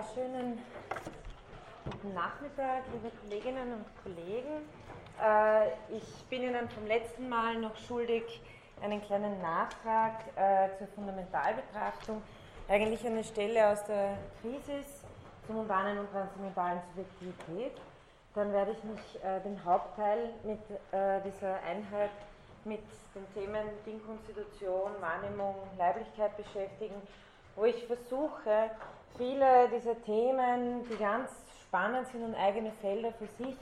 Schönen guten Nachmittag, liebe Kolleginnen und Kollegen. Äh, ich bin Ihnen vom letzten Mal noch schuldig einen kleinen Nachtrag äh, zur Fundamentalbetrachtung. Eigentlich eine Stelle aus der Krisis zur mundanen und transzendentalen Subjektivität. Dann werde ich mich äh, den Hauptteil mit dieser Einheit mit den Themen Dingkonstitution, Wahrnehmung, Leiblichkeit beschäftigen wo ich versuche, viele dieser Themen, die ganz spannend sind und eigene Felder für sich,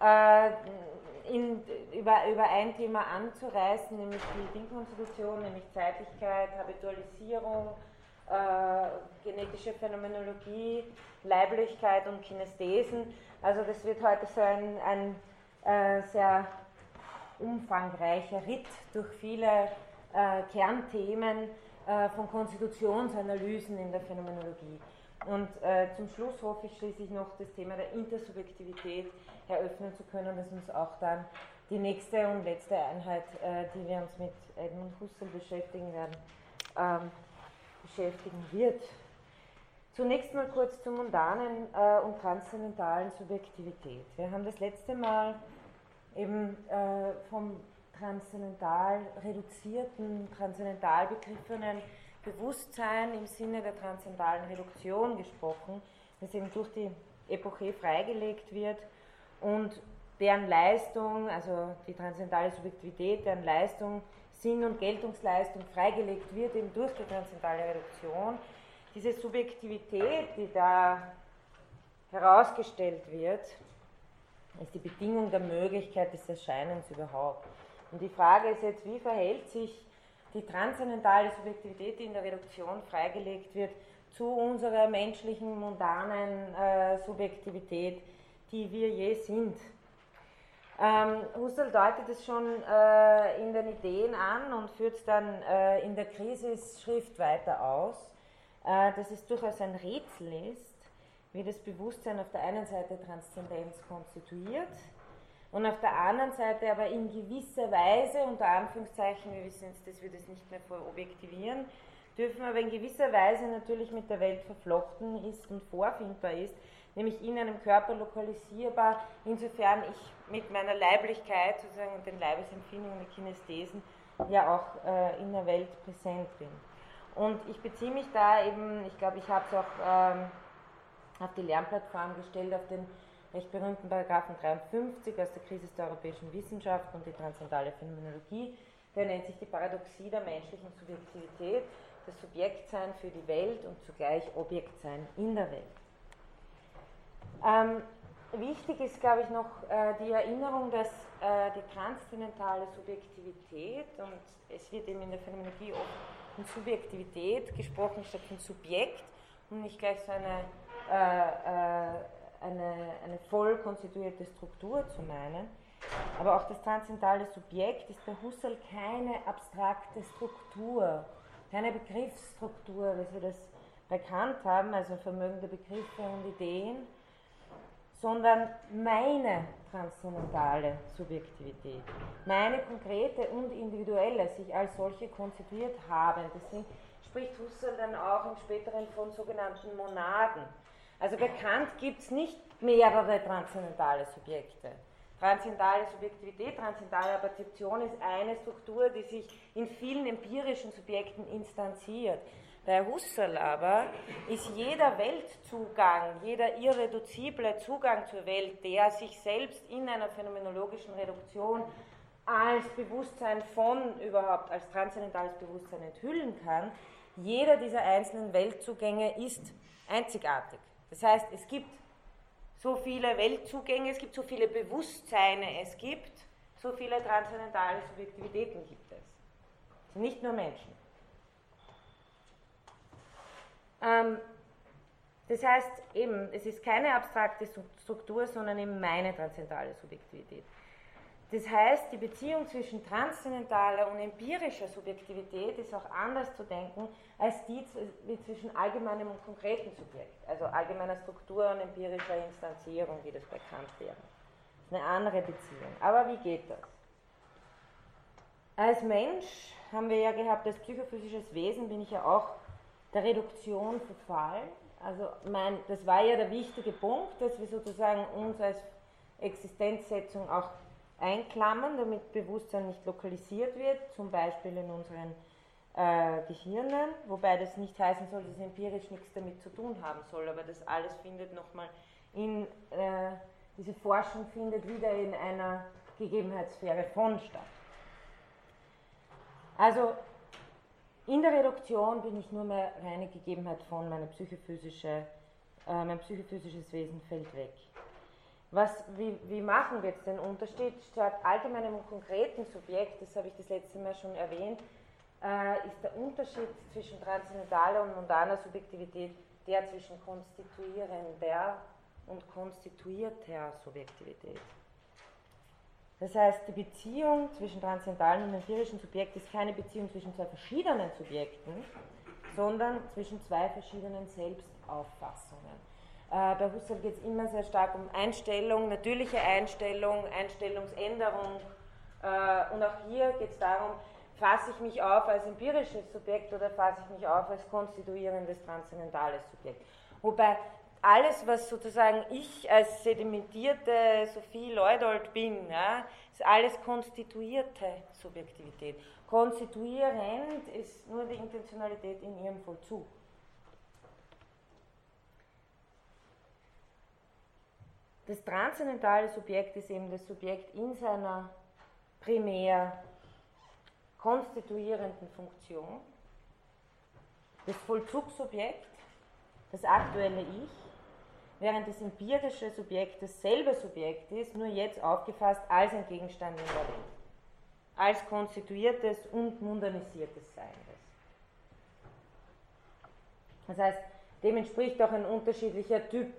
äh, in, über, über ein Thema anzureißen, nämlich die Dingkonstitution, nämlich Zeitlichkeit, Habitualisierung, äh, genetische Phänomenologie, Leiblichkeit und Kinesthesen. Also das wird heute so ein, ein äh, sehr umfangreicher Ritt durch viele äh, Kernthemen, äh, von Konstitutionsanalysen in der Phänomenologie. Und äh, zum Schluss hoffe ich schließlich noch das Thema der Intersubjektivität eröffnen zu können, das uns auch dann die nächste und letzte Einheit, äh, die wir uns mit Edmund Husserl beschäftigen werden, ähm, beschäftigen wird. Zunächst mal kurz zur mundanen äh, und transzendentalen Subjektivität. Wir haben das letzte Mal eben äh, vom transzendental reduzierten, transzendental begriffenen Bewusstsein im Sinne der transzendentalen Reduktion gesprochen, das eben durch die Epoche freigelegt wird und deren Leistung, also die transzendentale Subjektivität, deren Leistung, Sinn- und Geltungsleistung freigelegt wird, eben durch die transzendentale Reduktion. Diese Subjektivität, die da herausgestellt wird, ist die Bedingung der Möglichkeit des Erscheinens überhaupt. Und die Frage ist jetzt, wie verhält sich die transzendentale Subjektivität, die in der Reduktion freigelegt wird, zu unserer menschlichen, mundanen äh, Subjektivität, die wir je sind. Ähm, Husserl deutet es schon äh, in den Ideen an und führt es dann äh, in der Krisisschrift weiter aus, äh, dass es durchaus ein Rätsel ist, wie das Bewusstsein auf der einen Seite Transzendenz konstituiert, und auf der anderen Seite aber in gewisser Weise, unter Anführungszeichen, wir wissen jetzt, dass wir das nicht mehr objektivieren, dürfen aber in gewisser Weise natürlich mit der Welt verflochten ist und vorfindbar ist, nämlich in einem Körper lokalisierbar, insofern ich mit meiner Leiblichkeit sozusagen und den Leibesempfindungen und Kinesthesen ja auch äh, in der Welt präsent bin. Und ich beziehe mich da eben, ich glaube, ich habe es auch ähm, auf die Lernplattform gestellt, auf den recht berühmten Paragraphen 53 aus der Krise der europäischen Wissenschaft und die transzendentale Phänomenologie. Der nennt sich die Paradoxie der menschlichen Subjektivität, das Subjektsein für die Welt und zugleich Objektsein in der Welt. Ähm, wichtig ist, glaube ich, noch äh, die Erinnerung, dass äh, die transzendentale Subjektivität, und es wird eben in der Phänomenologie oft von Subjektivität gesprochen statt von Subjekt, um nicht gleich so eine äh, äh eine, eine voll konstituierte Struktur zu meinen. Aber auch das transzendentale Subjekt ist bei Husserl keine abstrakte Struktur, keine Begriffsstruktur, wie wir das bekannt haben, also Vermögen der Begriffe und Ideen, sondern meine transzendentale Subjektivität, meine konkrete und individuelle, sich als solche konstituiert haben. Deswegen spricht Husserl dann auch im späteren von sogenannten Monaden. Also bekannt gibt es nicht mehrere transzendentale Subjekte. Transzendentale Subjektivität, transzendentale Perzeption ist eine Struktur, die sich in vielen empirischen Subjekten instanziert. Bei Husserl aber ist jeder Weltzugang, jeder irreduzible Zugang zur Welt, der sich selbst in einer phänomenologischen Reduktion als Bewusstsein von überhaupt, als transzendentales Bewusstsein enthüllen kann, jeder dieser einzelnen Weltzugänge ist einzigartig. Das heißt, es gibt so viele Weltzugänge, es gibt so viele Bewusstseine, es gibt so viele transzendentale Subjektivitäten gibt es. Also nicht nur Menschen. Ähm, das heißt eben, es ist keine abstrakte Struktur, sondern eben meine transzendentale Subjektivität. Das heißt, die Beziehung zwischen transzendentaler und empirischer Subjektivität ist auch anders zu denken als die zwischen allgemeinem und konkreten Subjekt, also allgemeiner Struktur und empirischer Instanzierung, wie das bekannt wäre. Das ist eine andere Beziehung. Aber wie geht das? Als Mensch haben wir ja gehabt, als psychophysisches Wesen bin ich ja auch der Reduktion verfallen. Also mein, das war ja der wichtige Punkt, dass wir sozusagen uns als Existenzsetzung auch einklammern, damit Bewusstsein nicht lokalisiert wird, zum Beispiel in unseren äh, Gehirnen, wobei das nicht heißen soll, dass empirisch nichts damit zu tun haben soll, aber das alles findet nochmal in, äh, diese Forschung findet wieder in einer Gegebenheitssphäre von statt. Also in der Reduktion bin ich nur mehr reine Gegebenheit von, meine psychophysische, äh, mein psychophysisches Wesen fällt weg. Was, wie, wie machen wir jetzt den Unterschied statt allgemeinem und konkreten Subjekt, das habe ich das letzte Mal schon erwähnt, äh, ist der Unterschied zwischen transzendentaler und mundaner Subjektivität der zwischen konstituierender und konstituierter Subjektivität. Das heißt, die Beziehung zwischen transzendentalen und empirischen Subjekt ist keine Beziehung zwischen zwei verschiedenen Subjekten, sondern zwischen zwei verschiedenen Selbstauffassungen. Äh, bei Husserl geht es immer sehr stark um Einstellung, natürliche Einstellung, Einstellungsänderung. Äh, und auch hier geht es darum, fasse ich mich auf als empirisches Subjekt oder fasse ich mich auf als konstituierendes transzendentales Subjekt. Wobei alles, was sozusagen ich als sedimentierte Sophie Leudold bin, ja, ist alles konstituierte Subjektivität. Konstituierend ist nur die Intentionalität in ihrem Vollzug. Das transzendentale Subjekt ist eben das Subjekt in seiner primär konstituierenden Funktion. Das Vollzugssubjekt, das aktuelle Ich, während das empirische Subjekt dasselbe Subjekt ist, nur jetzt aufgefasst als ein Gegenstand in der Welt, als konstituiertes und mundanisiertes Seiendes. Das heißt, dem entspricht auch ein unterschiedlicher Typ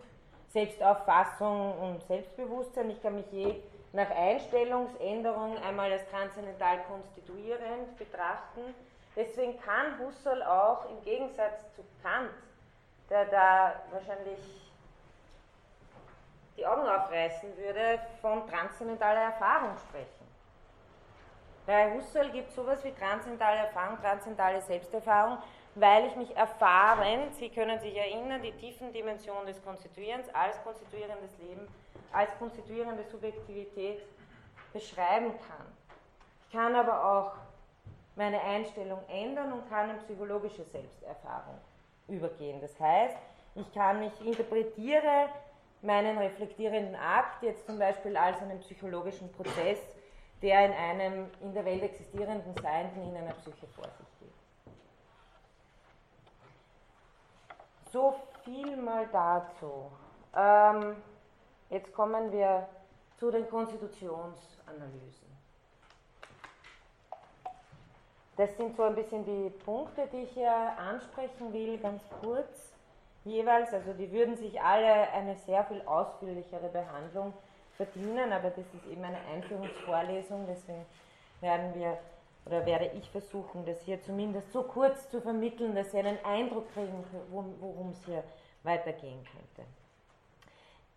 Selbstauffassung und Selbstbewusstsein. Ich kann mich je nach Einstellungsänderung einmal als transzendental konstituierend betrachten. Deswegen kann Husserl auch im Gegensatz zu Kant, der da wahrscheinlich die Augen aufreißen würde, von transzendentaler Erfahrung sprechen. Bei Husserl gibt es sowas wie transzendentale Erfahrung, transzendentale Selbsterfahrung, weil ich mich erfahren, Sie können sich erinnern, die tiefen Dimensionen des Konstituierens als konstituierendes Leben, als konstituierende Subjektivität beschreiben kann. Ich kann aber auch meine Einstellung ändern und kann in psychologische Selbsterfahrung übergehen. Das heißt, ich kann mich interpretiere meinen reflektierenden Akt jetzt zum Beispiel als einen psychologischen Prozess, der in einem in der Welt existierenden Seienden in einer Psyche vor sich geht. So viel mal dazu. Ähm, jetzt kommen wir zu den Konstitutionsanalysen. Das sind so ein bisschen die Punkte, die ich hier ansprechen will, ganz kurz jeweils. Also die würden sich alle eine sehr viel ausführlichere Behandlung verdienen, aber das ist eben eine Einführungsvorlesung, deswegen werden wir oder werde ich versuchen, das hier zumindest so kurz zu vermitteln, dass Sie einen Eindruck kriegen, worum es hier weitergehen könnte.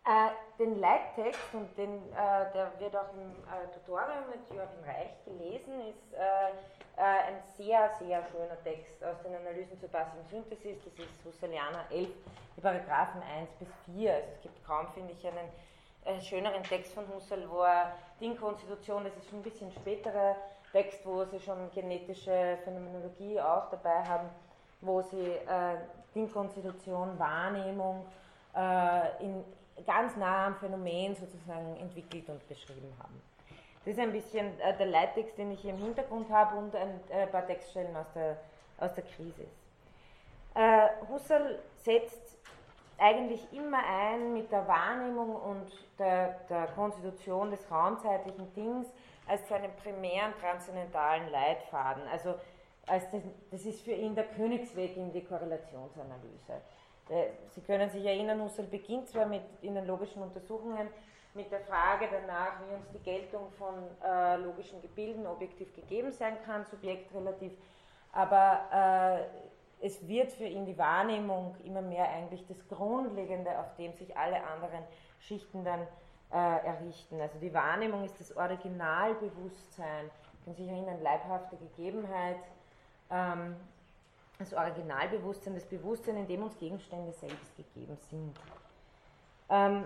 Äh, den Leittext, und den, äh, der wird auch im äh, Tutorial mit Joachim Reich gelesen, ist äh, äh, ein sehr, sehr schöner Text aus den Analysen zur passiven Synthesis. Das ist Husserlianer 11, die Paragraphen 1 bis 4. Also es gibt kaum, finde ich, einen schöneren Text von Husserl, wo er die Inkonstitution, das ist schon ein bisschen späterer Text, wo sie schon genetische Phänomenologie auch dabei haben, wo sie äh, Dingkonstitution, Wahrnehmung äh, in ganz nah am Phänomen sozusagen entwickelt und beschrieben haben. Das ist ein bisschen äh, der Leittext, den ich hier im Hintergrund habe und ein äh, paar Textstellen aus der, aus der Krise. Äh, Husserl setzt eigentlich immer ein mit der Wahrnehmung und der, der Konstitution des raumzeitlichen Dings als zu einem primären transzendentalen Leitfaden. Also als das, das ist für ihn der Königsweg in die Korrelationsanalyse. Sie können sich erinnern, Husserl beginnt zwar mit, in den logischen Untersuchungen mit der Frage danach, wie uns die Geltung von äh, logischen Gebilden objektiv gegeben sein kann, subjektrelativ, aber äh, es wird für ihn die Wahrnehmung immer mehr eigentlich das Grundlegende, auf dem sich alle anderen Schichten dann äh, errichten. Also die Wahrnehmung ist das Originalbewusstsein, können sich erinnern, leibhafte Gegebenheit. Ähm, das Originalbewusstsein, das Bewusstsein, in dem uns Gegenstände selbst gegeben sind. Ähm,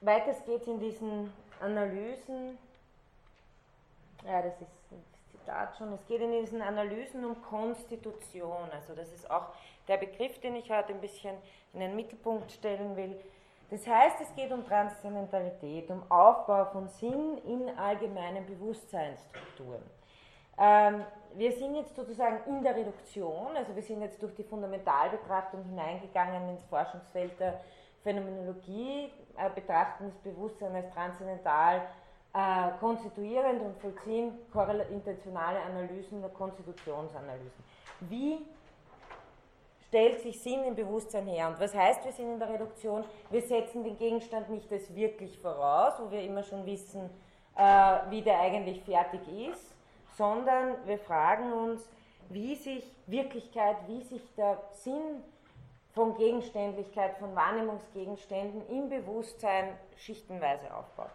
weiters geht es in diesen Analysen, ja, das ist das Zitat schon, es geht in diesen Analysen um Konstitution, also das ist auch der Begriff, den ich heute ein bisschen in den Mittelpunkt stellen will. Das heißt, es geht um Transzendentalität, um Aufbau von Sinn in allgemeinen Bewusstseinsstrukturen. Ähm, wir sind jetzt sozusagen in der Reduktion, also wir sind jetzt durch die Fundamentalbetrachtung hineingegangen ins Forschungsfeld der Phänomenologie, äh, betrachten das Bewusstsein als transzendental äh, konstituierend und vollziehen intentionale Analysen oder Konstitutionsanalysen. Wie stellt sich Sinn im Bewusstsein her. Und was heißt, wir sind in der Reduktion? Wir setzen den Gegenstand nicht als wirklich voraus, wo wir immer schon wissen, äh, wie der eigentlich fertig ist, sondern wir fragen uns, wie sich Wirklichkeit, wie sich der Sinn von Gegenständlichkeit, von Wahrnehmungsgegenständen im Bewusstsein schichtenweise aufbaut.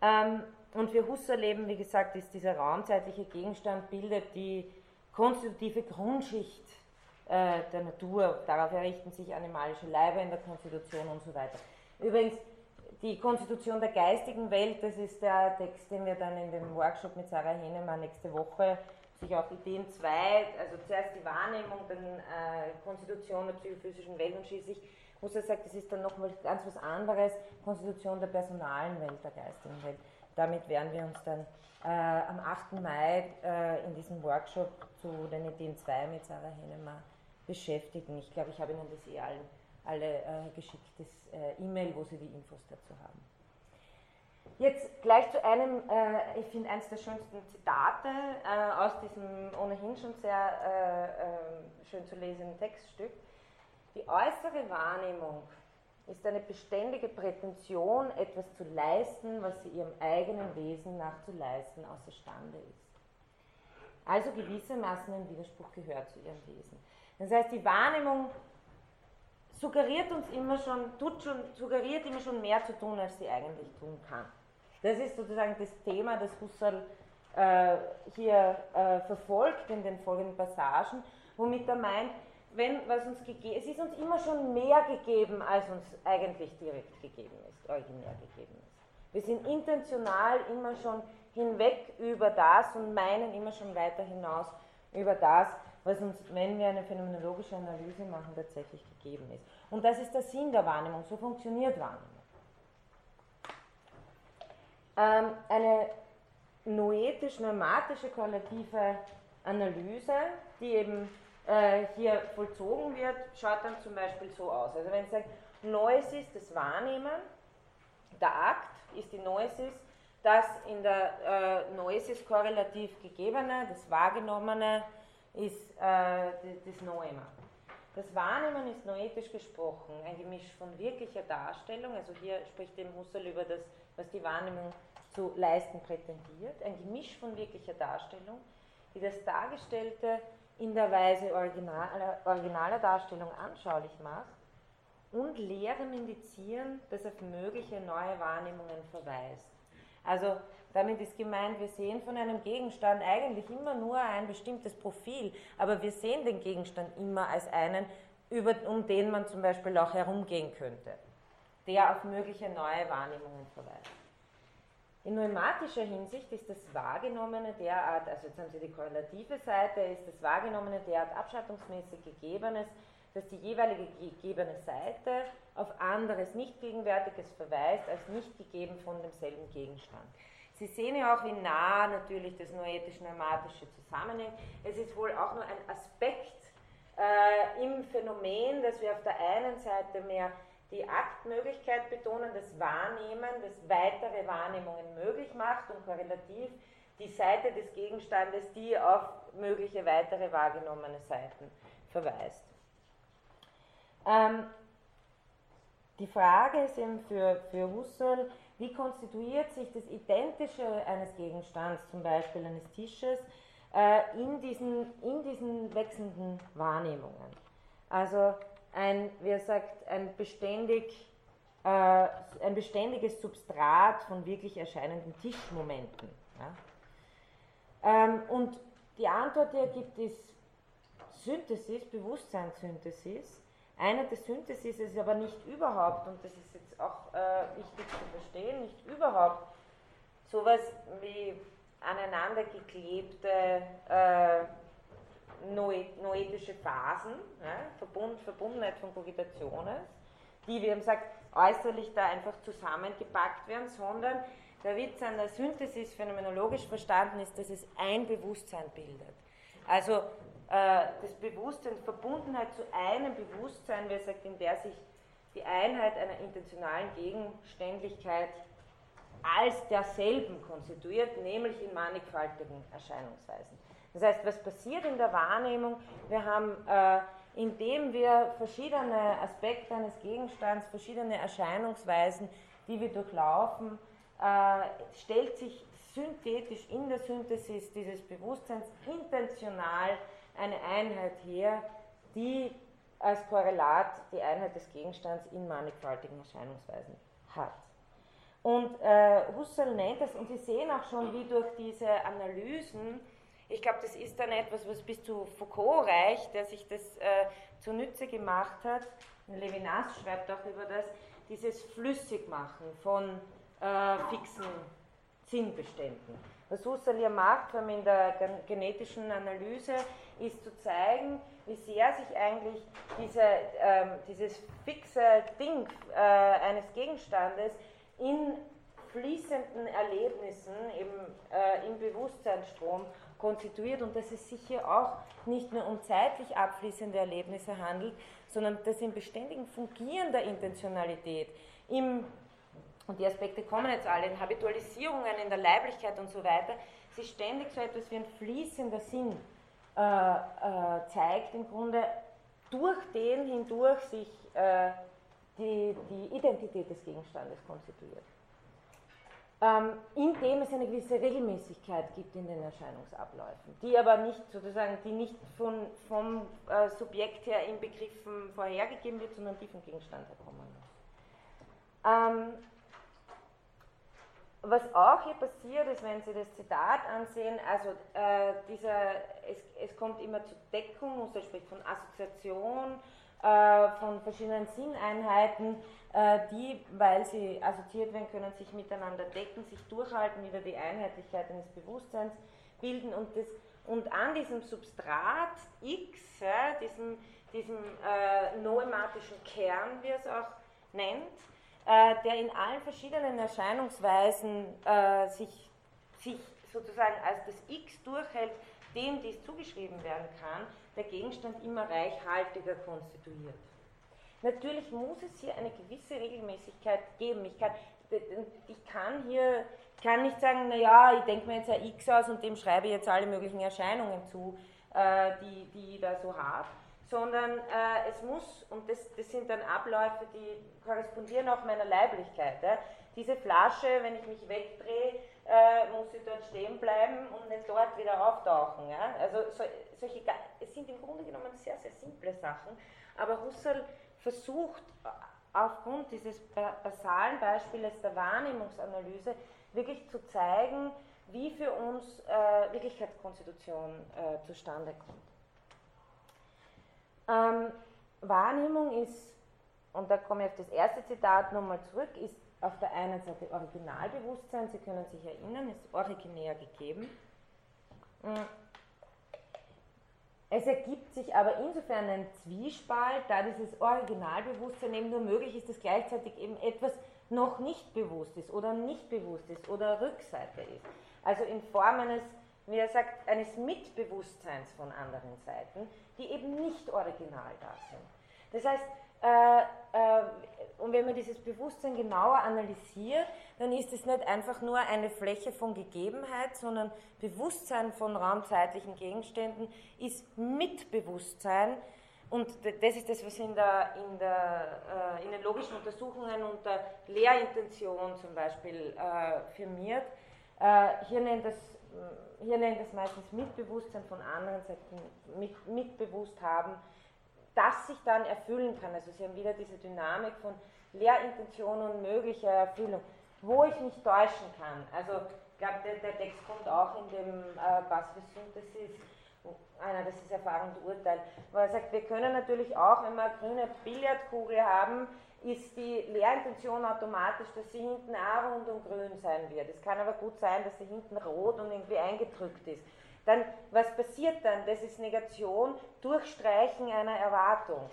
Ähm, und für Husserl eben, wie gesagt, ist dieser raumzeitliche Gegenstand bildet die konstitutive Grundschicht äh, der Natur. Darauf errichten sich animalische Leiber in der Konstitution und so weiter. Übrigens, die Konstitution der geistigen Welt, das ist der Text, den wir dann in dem Workshop mit Sarah Hennemann nächste Woche sich auf Ideen 2, also zuerst die Wahrnehmung, dann äh, Konstitution der psychophysischen Welt und schließlich muss er sagen, das ist dann nochmal ganz was anderes, Konstitution der personalen Welt, der geistigen Welt. Damit werden wir uns dann äh, am 8. Mai äh, in diesem Workshop zu den Ideen 2 mit Sarah Hennemann beschäftigen. Ich glaube, ich habe Ihnen das eh allen, alle äh, geschickt, das äh, E-Mail, wo Sie die Infos dazu haben. Jetzt gleich zu einem, äh, ich finde eines der schönsten Zitate äh, aus diesem ohnehin schon sehr schön zu lesenden Textstück. Die äußere Wahrnehmung ist eine beständige Prätension, etwas zu leisten, was sie ihrem eigenen Wesen nach zu leisten außerstande ist. Also gewissermaßen ein Widerspruch gehört zu ihrem Wesen. Das heißt, die Wahrnehmung suggeriert uns immer schon, tut schon, suggeriert immer schon mehr zu tun, als sie eigentlich tun kann. Das ist sozusagen das Thema, das Husserl äh, hier äh, verfolgt in den folgenden Passagen, womit er meint, wenn, was uns es ist uns immer schon mehr gegeben, als uns eigentlich direkt gegeben ist, originär gegeben ist. Wir sind intentional immer schon hinweg über das und meinen immer schon weiter hinaus über das, was uns, wenn wir eine phänomenologische Analyse machen, tatsächlich gegeben ist. Und das ist der Sinn der Wahrnehmung, so funktioniert Wahrnehmung. Ähm, eine noetisch-normatische korrelative Analyse, die eben äh, hier vollzogen wird, schaut dann zum Beispiel so aus. Also wenn ich sage, Neues ist das Wahrnehmen, der Akt ist die Neuesis, das in der äh, Neuesis korrelativ gegebene, das Wahrgenommene ist äh, das Noema. Das Wahrnehmen ist noetisch gesprochen ein Gemisch von wirklicher Darstellung, also hier spricht dem Husserl über das, was die Wahrnehmung zu leisten prätendiert, ein Gemisch von wirklicher Darstellung, die das Dargestellte in der Weise originaler, originaler Darstellung anschaulich macht und Lehren indizieren, das auf mögliche neue Wahrnehmungen verweist. Also damit ist gemeint, wir sehen von einem Gegenstand eigentlich immer nur ein bestimmtes Profil, aber wir sehen den Gegenstand immer als einen, über, um den man zum Beispiel auch herumgehen könnte, der auf mögliche neue Wahrnehmungen verweist. In pneumatischer Hinsicht ist das Wahrgenommene derart, also jetzt haben Sie die korrelative Seite, ist das Wahrgenommene derart abschattungsmäßig Gegebenes, dass die jeweilige gegebene Seite auf anderes nicht Gegenwärtiges verweist, als nicht gegeben von demselben Gegenstand. Sie sehen ja auch, wie nah natürlich das noetisch-pneumatische zusammenhängt. Es ist wohl auch nur ein Aspekt äh, im Phänomen, dass wir auf der einen Seite mehr die Aktmöglichkeit betonen, das Wahrnehmen, das weitere Wahrnehmungen möglich macht und korrelativ die Seite des Gegenstandes, die auf mögliche weitere wahrgenommene Seiten verweist. Ähm, die Frage ist eben für, für Husserl, wie konstituiert sich das Identische eines Gegenstands, zum Beispiel eines Tisches, äh, in, diesen, in diesen wechselnden Wahrnehmungen? Also ein, wie er sagt, ein, beständig, äh, ein beständiges Substrat von wirklich erscheinenden Tischmomenten. Ja? Ähm, und die Antwort, die er gibt, ist Synthesis, Bewusstseinssynthesis. Eine der Synthesis ist aber nicht überhaupt, und das ist jetzt auch äh, wichtig zu verstehen, nicht überhaupt sowas wie aneinander geklebte äh, noetische Phasen, ja, Verbund, Verbundenheit von Cogitationen, die, wie eben sagt, äußerlich da einfach zusammengepackt werden, sondern der Witz an der Synthesis phänomenologisch verstanden ist, dass es ein Bewusstsein bildet. Also das Bewusstsein, Verbundenheit zu einem Bewusstsein, wie er sagt, in der sich die Einheit einer intentionalen Gegenständlichkeit als derselben konstituiert, nämlich in mannigfaltigen Erscheinungsweisen. Das heißt, was passiert in der Wahrnehmung? Wir haben, äh, indem wir verschiedene Aspekte eines Gegenstands, verschiedene Erscheinungsweisen, die wir durchlaufen, äh, stellt sich synthetisch in der Synthesis dieses Bewusstseins intentional eine Einheit her, die als Korrelat die Einheit des Gegenstands in mannigfaltigen Erscheinungsweisen hat. Und äh, Husserl nennt das, und Sie sehen auch schon, wie durch diese Analysen, ich glaube, das ist dann etwas, was bis zu Foucault reicht, der sich das äh, zunutze gemacht hat. Levinas schreibt auch über das, dieses Flüssigmachen von äh, fixen Sinnbeständen. Was Husserl hier macht, vor allem in der genetischen Analyse, ist zu zeigen, wie sehr sich eigentlich diese, ähm, dieses fixe Ding äh, eines Gegenstandes in fließenden Erlebnissen eben, äh, im Bewusstseinsstrom konstituiert und dass es sich hier auch nicht nur um zeitlich abfließende Erlebnisse handelt, sondern dass im beständigen Fungieren der Intentionalität, im, und die Aspekte kommen jetzt alle, in Habitualisierungen, in der Leiblichkeit und so weiter, sich ständig so etwas wie ein fließender Sinn äh, äh, zeigt, im Grunde durch den hindurch sich äh, die, die Identität des Gegenstandes konstituiert. Ähm, indem es eine gewisse Regelmäßigkeit gibt in den Erscheinungsabläufen, die aber nicht sozusagen, die nicht von, vom äh, Subjekt her in Begriffen vorhergegeben wird, sondern die vom Gegenstand herkommen muss. Ähm, was auch hier passiert ist, wenn Sie das Zitat ansehen, also äh, dieser, es, es, kommt immer zur Deckung, Husserl spricht von Assoziation, äh, von verschiedenen Sinneinheiten, äh, die, weil sie assoziiert werden können, sich miteinander decken, sich durchhalten, wieder die Einheitlichkeit eines Bewusstseins bilden. Und, das, und an diesem Substrat X, ja, diesem, diesem äh, noematischen Kern, wie er es auch nennt, der in allen verschiedenen Erscheinungsweisen äh, sich, sich sozusagen als das X durchhält, dem dies zugeschrieben werden kann, der Gegenstand immer reichhaltiger konstituiert. Natürlich muss es hier eine gewisse Regelmäßigkeit geben. Ich kann, ich kann hier kann nicht sagen, naja, ich denke mir jetzt ein X aus und dem schreibe ich jetzt alle möglichen Erscheinungen zu, äh, die, die ich da so habe, sondern äh, es muss, und das, das sind dann Abläufe, die korrespondieren auch meiner Leiblichkeit. Ja. Diese Flasche, wenn ich mich wegdrehe, äh, muss sie dort stehen bleiben und nicht dort wieder auftauchen. Ja? Also so, solche, es sind im Grunde genommen sehr, sehr simple Sachen, aber Husserl versucht aufgrund dieses basalen Beispiels der Wahrnehmungsanalyse wirklich zu zeigen, wie für uns äh, Wirklichkeitskonstitution äh, zustande kommt. Ähm, Wahrnehmung ist, und da komme ich auf das erste Zitat nochmal zurück, ist auf der einen Seite Originalbewusstsein, Sie können sich erinnern, ist originär gegeben. Mm. Es ergibt sich aber insofern ein Zwiespalt, da dieses Originalbewusstsein eben nur möglich ist, dass gleichzeitig eben etwas noch nicht bewusst ist oder nicht bewusst ist oder Rückseite ist. Also in Form eines, wie er sagt, eines Mitbewusstseins von anderen Seiten, die eben nicht original da sind. Das heißt, äh, äh, und wenn man dieses Bewusstsein genauer analysiert, dann ist es nicht einfach nur eine Fläche von Gegebenheit, sondern Bewusstsein von raumzeitlichen Gegenständen ist Mitbewusstsein. Und das ist das, was in, der, in, der, äh, in den logischen Untersuchungen unter Lehrintention zum Beispiel äh, firmiert. Äh, hier nennt das hier nennt es meistens Mitbewusstsein von anderen Seiten, mit, mitbewusst haben, das sich dann erfüllen kann. Also Sie haben wieder diese Dynamik von Lehrintention und möglicher Erfüllung, wo ich mich täuschen kann. Also ich glaube, der, der, Text kommt auch in dem äh, Basvis-Synthesis, einer, das ist Erfahrung und Urteil, wo er sagt, wir können natürlich auch, wenn wir eine grüne Billardkugel haben, ist die Lehrintention automatisch, dass sie hinten auch rund und grün sein wird. Es kann aber gut sein, dass sie hinten rot und irgendwie eingedrückt ist. Dann, was passiert dann? Das ist Negation, Durchstreichen einer Erwartung,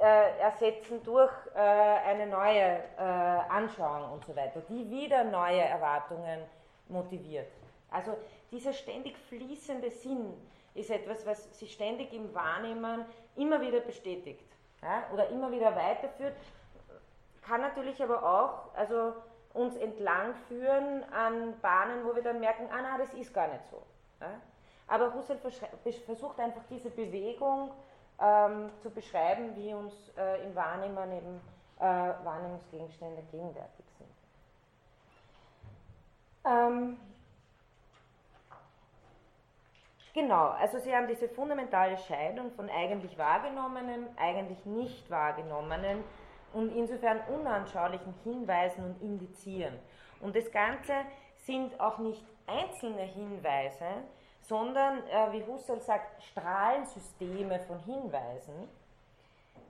äh, ersetzen durch äh, eine neue äh, Anschauung und so weiter, die wieder neue Erwartungen motiviert. Also dieser ständig fließende Sinn ist etwas, was sich ständig im Wahrnehmen immer wieder bestätigt ja, oder immer wieder weiterführt kann natürlich aber auch also uns entlang führen an Bahnen, wo wir dann merken, ah na, das ist gar nicht so. Ja? Aber Husserl versucht einfach diese Bewegung ähm, zu beschreiben, wie uns äh, im Wahrnehmen eben äh, Wahrnehmungsgegenstände gegenwärtig sind. Ähm, genau, also Sie haben diese fundamentale Scheidung von eigentlich wahrgenommenem, eigentlich nicht wahrgenommenem und insofern unanschaulichen Hinweisen und Indizieren. Und das Ganze sind auch nicht einzelne Hinweise, sondern, äh, wie Husserl sagt, Strahlensysteme von Hinweisen,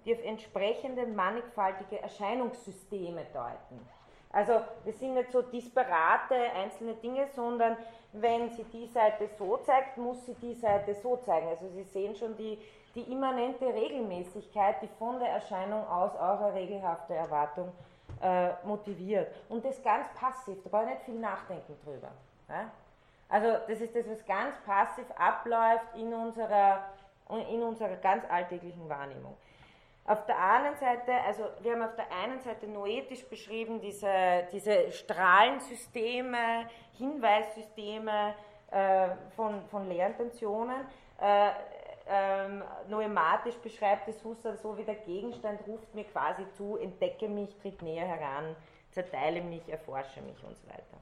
die auf entsprechende mannigfaltige Erscheinungssysteme deuten. Also das sind nicht so disparate einzelne Dinge, sondern wenn sie die Seite so zeigt, muss sie die Seite so zeigen. Also Sie sehen schon die die immanente Regelmäßigkeit, die von der Erscheinung aus eine regelhafte Erwartung äh, motiviert. Und das ganz passiv, da brauche ich nicht viel nachdenken drüber. Ja? Also das ist das, was ganz passiv abläuft in unserer, in unserer ganz alltäglichen Wahrnehmung. Auf der anderen Seite, also wir haben auf der einen Seite noetisch beschrieben, diese, diese Strahlensysteme, Hinweissysteme äh, von, von Lehrintentionen. Äh, ähm, noematisch beschreibt es Husserl so, wie der Gegenstand ruft mir quasi zu, entdecke mich, tritt näher heran, zerteile mich, erforsche mich und so weiter.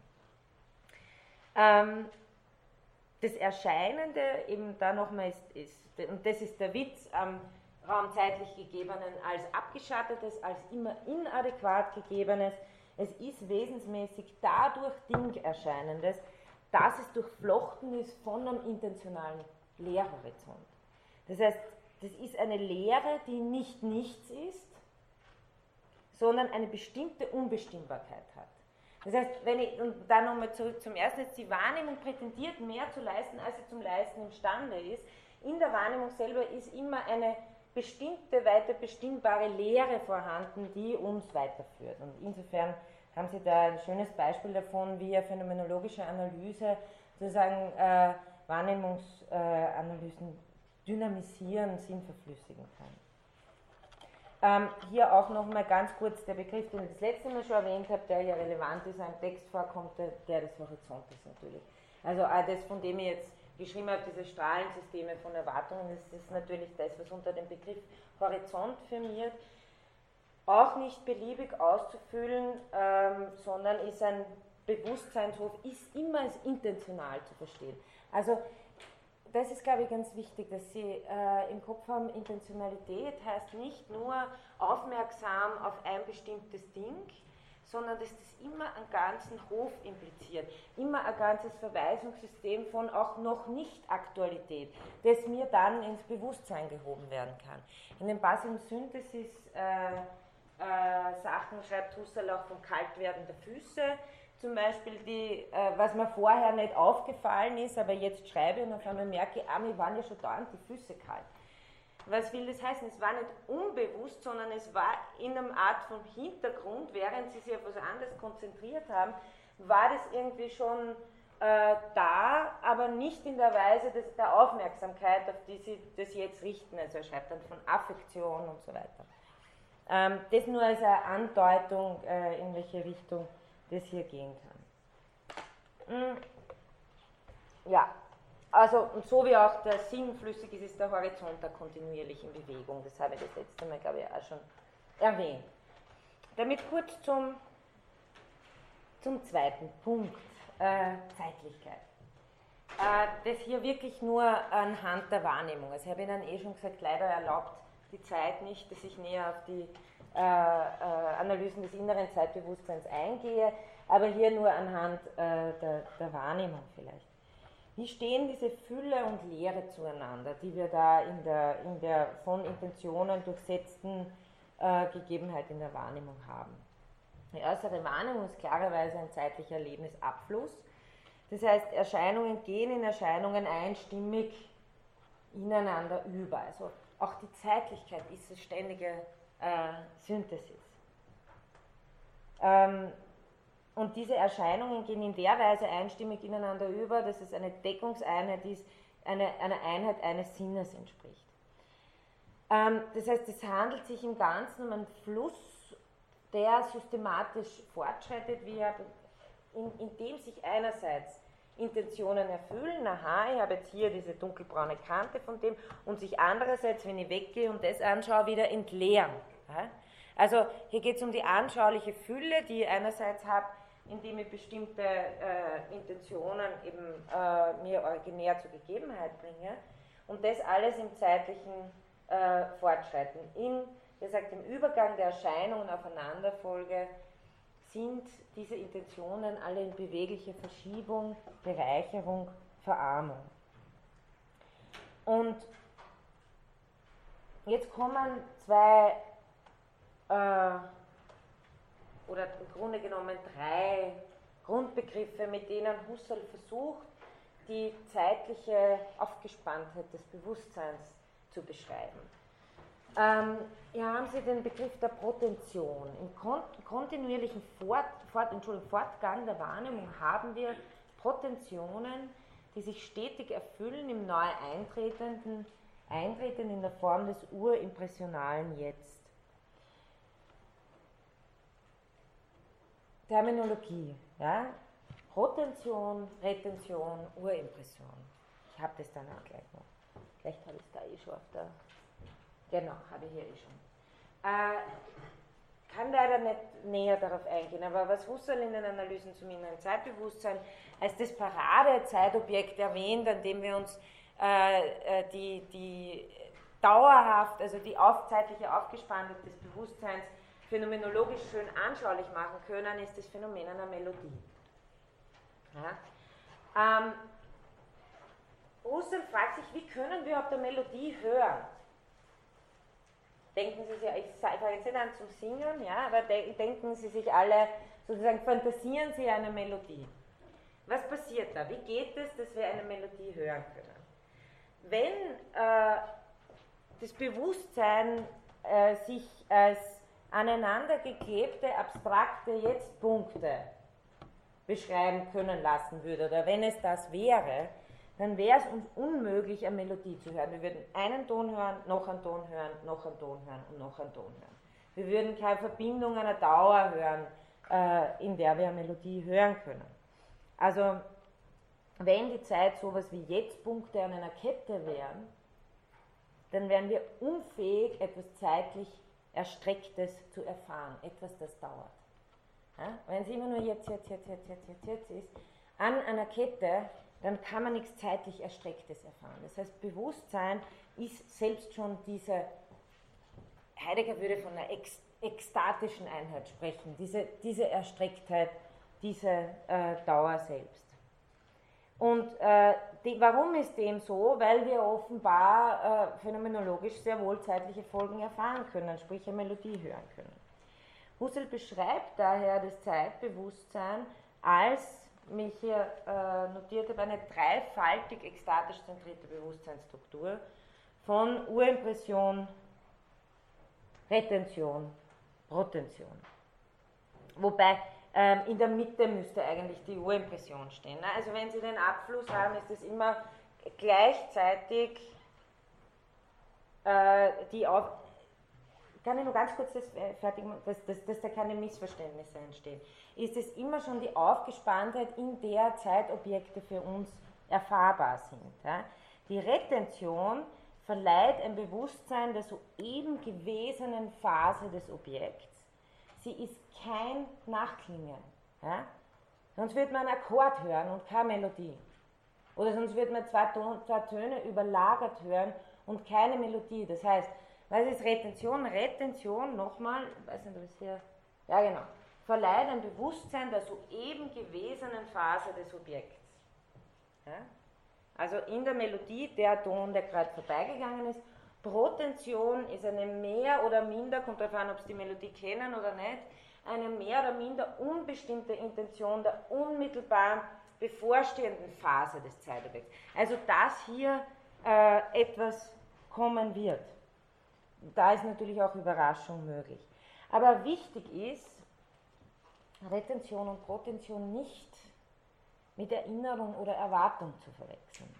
Ähm, das Erscheinende eben da nochmal ist, ist, und das ist der Witz am raumzeitlich gegebenen als abgeschattetes, als immer inadäquat gegebenes, es ist wesensmäßig dadurch Ding erscheinendes, dass es durchflochten ist von einem intentionalen Lehrhorizont. Das heißt, das ist eine Lehre, die nicht nichts ist, sondern eine bestimmte Unbestimmbarkeit hat. Das heißt, wenn ich, und dann nochmal zurück zum ersten, die Wahrnehmung prätendiert mehr zu leisten, als sie zum Leisten imstande ist. In der Wahrnehmung selber ist immer eine bestimmte, weiter bestimmbare Lehre vorhanden, die uns weiterführt. Und insofern haben Sie da ein schönes Beispiel davon, wie eine phänomenologische Analyse sozusagen äh, Wahrnehmungsanalysen äh, dynamisieren, Sinn verflüssigen kann. Ähm, hier auch nochmal ganz kurz der Begriff, den ich das letzte Mal schon erwähnt habe, der hier relevant ist, ein Text vorkommt, der, der des Horizontes natürlich. Also auch das, von dem ich jetzt geschrieben habe, diese Strahlensysteme von Erwartungen, das ist natürlich das, was unter dem Begriff Horizont firmiert. Auch nicht beliebig auszufüllen, ähm, sondern ist ein Bewusstseinshof, ist immer als intentional zu verstehen. Also das ist, glaube ich, ganz wichtig, dass Sie äh, im Kopf haben, Intentionalität heißt nicht nur aufmerksam auf ein bestimmtes Ding, sondern dass das immer einen ganzen Hof impliziert, immer ein ganzes Verweisungssystem von auch noch nicht Aktualität, das mir dann ins Bewusstsein gehoben werden kann. In den Basim-Synthesis äh, äh, Sachen schreibt Husserl auch vom Kaltwerden der Füße, zum Beispiel, die, äh, was mir vorher nicht aufgefallen ist, aber jetzt schreibe und auf einmal merke, ah, mir waren ja schon dauernd die Füße kalt. Was will das heißen? Es war nicht unbewusst, sondern es war in einer Art von Hintergrund, während sie sich auf was anderes konzentriert haben, war das irgendwie schon äh, da, aber nicht in der Weise des, der Aufmerksamkeit, auf die sie das jetzt richten. Also er schreibt dann von Affektion und so weiter. Ähm, das nur als eine Andeutung, äh, in welche Richtung das hier gehen kann. Hm. Ja, also und so wie auch der Sinn flüssig ist, ist der Horizont da kontinuierlich in Bewegung. Das habe ich das letzte Mal, glaube ich, auch schon erwähnt. Damit kurz zum, zum zweiten Punkt, äh, Zeitlichkeit. Äh, das hier wirklich nur anhand der Wahrnehmung. Also ich habe Ihnen eh schon gesagt, leider erlaubt die Zeit nicht, dass ich näher auf die äh, äh, Analysen des inneren Zeitbewusstseins eingehe, aber hier nur anhand äh, der, der Wahrnehmung vielleicht. Wie stehen diese Fülle und Leere zueinander, die wir da in der, in der von Intentionen durchsetzten äh, Gegebenheit in der Wahrnehmung haben? Die äußere Wahrnehmung ist klarerweise ein zeitlicher Erlebnisabfluss. Das heißt, Erscheinungen gehen in Erscheinungen einstimmig ineinander über. Also auch die Zeitlichkeit ist eine ständige äh, Synthesis. Ähm, und diese Erscheinungen gehen in der Weise einstimmig ineinander über, dass es eine Deckungseinheit ist, eine, eine Einheit eines Sinnes entspricht. Ähm, das heißt, es handelt sich im Ganzen um einen Fluss, der systematisch fortschreitet, wie er, in, in dem sich einerseits Intentionen erfüllen, aha, ich habe jetzt hier diese dunkelbraune Kante von dem, und sich andererseits, wenn ich weggehe und das anschaue, wieder entleeren. Also hier geht es um die anschauliche Fülle, die ich einerseits habe, indem ich bestimmte äh, Intentionen eben äh, mir originär zur Gegebenheit bringe und das alles im zeitlichen äh, Fortschreiten. In, wie gesagt, im Übergang der Erscheinungen aufeinanderfolge sind diese Intentionen alle in beweglicher Verschiebung, Bereicherung, Verarmung. Und jetzt kommen zwei äh, oder im Grunde genommen drei Grundbegriffe, mit denen Husserl versucht, die zeitliche Aufgespanntheit des Bewusstseins zu beschreiben. Ähm, hier haben Sie den Begriff der Protention. Im kontinuierlichen Fort, Fort, Fortgang der Wahrnehmung haben wir Protentionen, die sich stetig erfüllen im neu eintretenden Eintreten in der Form des urimpressionalen Jetzt. Terminologie. Ja? Rotention, Retention, Urimpression. Ich habe das dann auch gleich noch. Vielleicht habe ich es da eh schon auf der. Genau, habe ich hier eh schon. Äh, kann leider nicht näher darauf eingehen, aber was Husserl in den Analysen zum inneren Zeitbewusstsein als das Paradezeitobjekt erwähnt, an dem wir uns äh, äh die, die dauerhaft, also die auf, zeitliche Aufgespanntheit des Bewusstseins phänomenologisch schön anschaulich machen können, ist das Phänomen einer Melodie. Ja? Ähm, Husserl fragt sich, wie können wir auf der Melodie hören? Denken Sie sich, ich fange jetzt nicht an zum Singen, ja, aber denken Sie sich alle, sozusagen fantasieren Sie eine Melodie. Was passiert da? Wie geht es, dass wir eine Melodie hören können? Wenn äh, das Bewusstsein äh, sich als aneinandergeklebte, abstrakte Jetztpunkte beschreiben können lassen würde, oder wenn es das wäre, dann wäre es uns unmöglich, eine Melodie zu hören. Wir würden einen Ton hören, noch einen Ton hören, noch einen Ton hören und noch einen Ton hören. Wir würden keine Verbindung einer Dauer hören, äh, in der wir eine Melodie hören können. Also, wenn die Zeit sowas wie Jetztpunkte an einer Kette wären, dann wären wir unfähig, etwas zeitlich Erstrecktes zu erfahren, etwas, das dauert. Ja? Wenn es immer nur jetzt, jetzt, jetzt, jetzt, jetzt, jetzt, jetzt ist, an einer Kette, dann kann man nichts zeitlich Erstrecktes erfahren. Das heißt, Bewusstsein ist selbst schon diese, Heidegger würde von einer ex, ekstatischen Einheit sprechen, diese, diese Erstrecktheit, diese äh, Dauer selbst. Und äh, die, warum ist dem so? Weil wir offenbar äh, phänomenologisch sehr wohl zeitliche Folgen erfahren können, sprich eine Melodie hören können. Husserl beschreibt daher das Zeitbewusstsein als, mich hier äh, notiert habe, eine dreifaltig ekstatisch zentrierte Bewusstseinsstruktur von Urimpression, Retention, Protention. Wobei ähm, in der Mitte müsste eigentlich die Urimpression stehen. Ne? Also wenn Sie den Abfluss haben, ist es immer gleichzeitig äh, die auf. Kann ich nur ganz kurz das äh, fertig machen, dass, dass, dass da keine Missverständnisse entstehen. Ist es immer schon die Aufgespanntheit, in der Zeitobjekte für uns erfahrbar sind. Ja? Die Retention verleiht ein Bewusstsein der soeben gewesenen Phase des Objekts sie ist kein Nachklingen. Ja? Sonst wird man einen Akkord hören und keine Melodie. Oder sonst wird man zwei, Ton, zwei Töne überlagert hören und keine Melodie. Das heißt, Was ist Retention? Retention, nochmal, ich weiß nicht, ob es hier, ja genau, verleiht ein Bewusstsein der soeben gewesenen Phase des Objekts. Ja? Also in der Melodie der Ton, der gerade vorbeigegangen ist. Protention ist eine mehr oder minder, kommt darauf an, ob Sie die Melodie kennen oder nicht, eine mehr oder minder unbestimmte Intention der unmittelbaren bevorstehenden Phase des Zeitobjekts. Also dass hier äh, etwas kommen wird. Da ist natürlich auch Überraschung möglich. Aber wichtig ist, Retention und Protention nicht mit Erinnerung oder Erwartung zu verwechseln.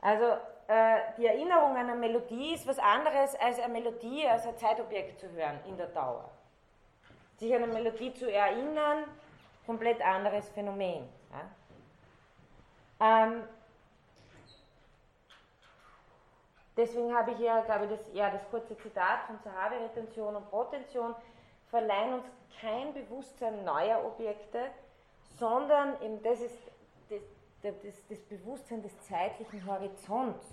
Also äh, die Erinnerung an eine Melodie ist was anderes als eine Melodie als ein Zeitobjekt zu hören in der Dauer. Sich an eine Melodie zu erinnern, komplett anderes Phänomen. Ja? Ähm, deswegen habe ich ja, glaube ich, das, ja, das kurze Zitat von Zahavi, Retention und Protention verleihen uns kein Bewusstsein neuer Objekte, sondern eben das ist das, das, das Bewusstsein des zeitlichen Horizonts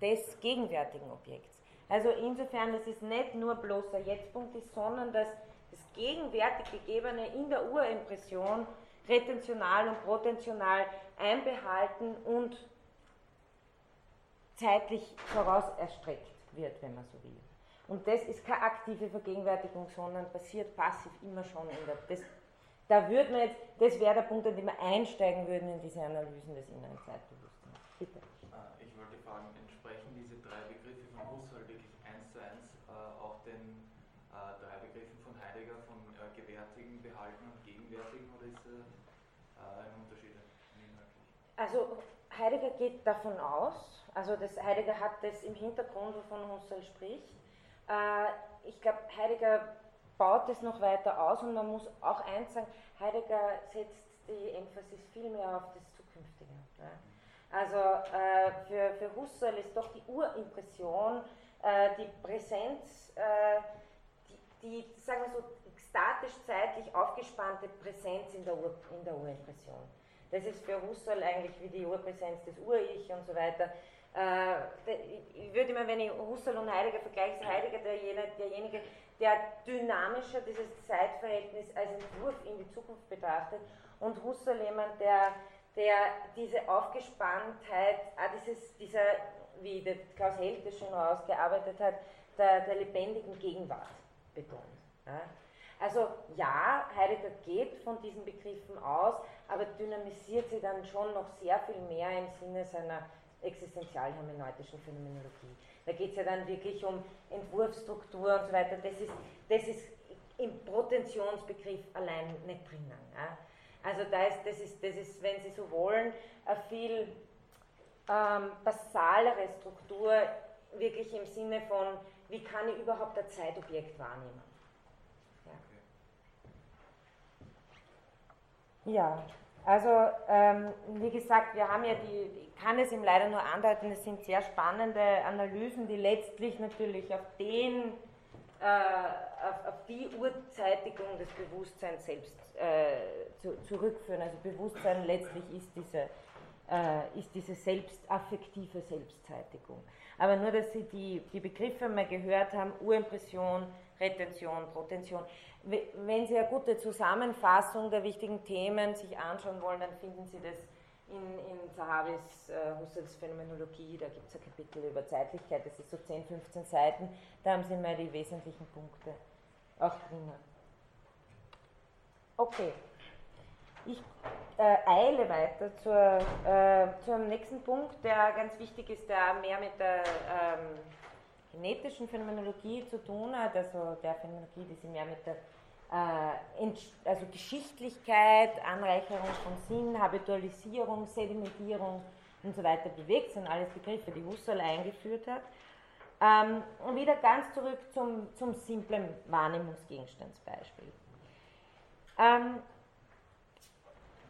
des gegenwärtigen Objekts. Also insofern, dass es nicht nur bloßer Jetztpunkt ist, sondern dass das gegenwärtig Gegebene in der Urimpression retentional und protensional einbehalten und zeitlich vorauserstreckt wird, wenn man so will. Und das ist keine aktive Vergegenwärtigung, sondern passiert passiv immer schon in der. Das, da würde man jetzt, das wäre der Punkt, an dem wir einsteigen würden in diese Analysen des inneren Zeitbewusstseins. Bitte. Ah, ich wollte fragen, entsprechen diese drei Begriffe von Husserl wirklich eins zu eins äh, auch den äh, drei Begriffen von Heidegger von äh, gewärtigen, behalten und gegenwärtigen oder ist da äh, ein Unterschied inhaltlich? Also Heidegger geht davon aus, also das, Heidegger hat das im Hintergrund, wovon Husserl spricht. Äh, ich glaube, Heidegger baut es noch weiter aus und man muss auch eins sagen, Heidegger setzt die Emphasis viel mehr auf das Zukünftige. Ja. Also äh, für, für Husserl ist doch die Urimpression, äh, die Präsenz, äh, die, die, sagen wir so, statisch zeitlich aufgespannte Präsenz in der, Ur, in der Urimpression. Das ist für Husserl eigentlich wie die Urpräsenz des Ur-Ich und so weiter. Äh, ich würde immer, wenn ich Husserl und Heidegger vergleiche, Heidegger derjenige, derjenige der dynamischer dieses Zeitverhältnis als Entwurf in die Zukunft betrachtet und Husserl jemand, der, der diese Aufgespanntheit, auch dieses, dieser, wie der Klaus das schon ausgearbeitet hat, der, der lebendigen Gegenwart betont. Ja. Also ja, Heidegger geht von diesen Begriffen aus, aber dynamisiert sie dann schon noch sehr viel mehr im Sinne seiner existenzialhermeneutischen Phänomenologie. Da geht es ja dann wirklich um Entwurfsstruktur und so weiter. Das ist, das ist im Potentionsbegriff allein nicht drinnen. Ja. Also da ist, das, ist, das ist, wenn Sie so wollen, eine viel ähm, basalere Struktur, wirklich im Sinne von, wie kann ich überhaupt ein Zeitobjekt wahrnehmen. Ja, ja also ähm, wie gesagt, wir haben ja die, kann es ihm leider nur andeuten, es sind sehr spannende Analysen, die letztlich natürlich auf den, äh, auf, auf, die Urzeitigung des Bewusstseins selbst äh, zu, zurückführen. Also Bewusstsein letztlich ist diese, äh, ist diese selbst, affektive Selbstzeitigung. Aber nur, dass Sie die, die Begriffe mal gehört haben, Urimpression, Retention, Protention. Wenn Sie eine gute Zusammenfassung der wichtigen Themen sich anschauen wollen, dann finden Sie das in, in Zahavis äh, Husserls Phänomenologie, da gibt es ein Kapitel über Zeitlichkeit, das ist so 10, 15 Seiten, da haben Sie mal die wesentlichen Punkte auch drinnen. Okay, ich äh, eile weiter zur, äh, zum nächsten Punkt, der ganz wichtig ist, der mehr mit der ähm, genetischen Phänomenologie zu tun hat, also der Phänomenologie, die sich mehr mit der also Geschichtlichkeit, Anreicherung von Sinn, Habitualisierung, Sedimentierung und so weiter bewegt, sind alles Begriffe, die Husserl eingeführt hat. Ähm, und wieder ganz zurück zum, zum simplen Wahrnehmungsgegenstandsbeispiel. Ähm,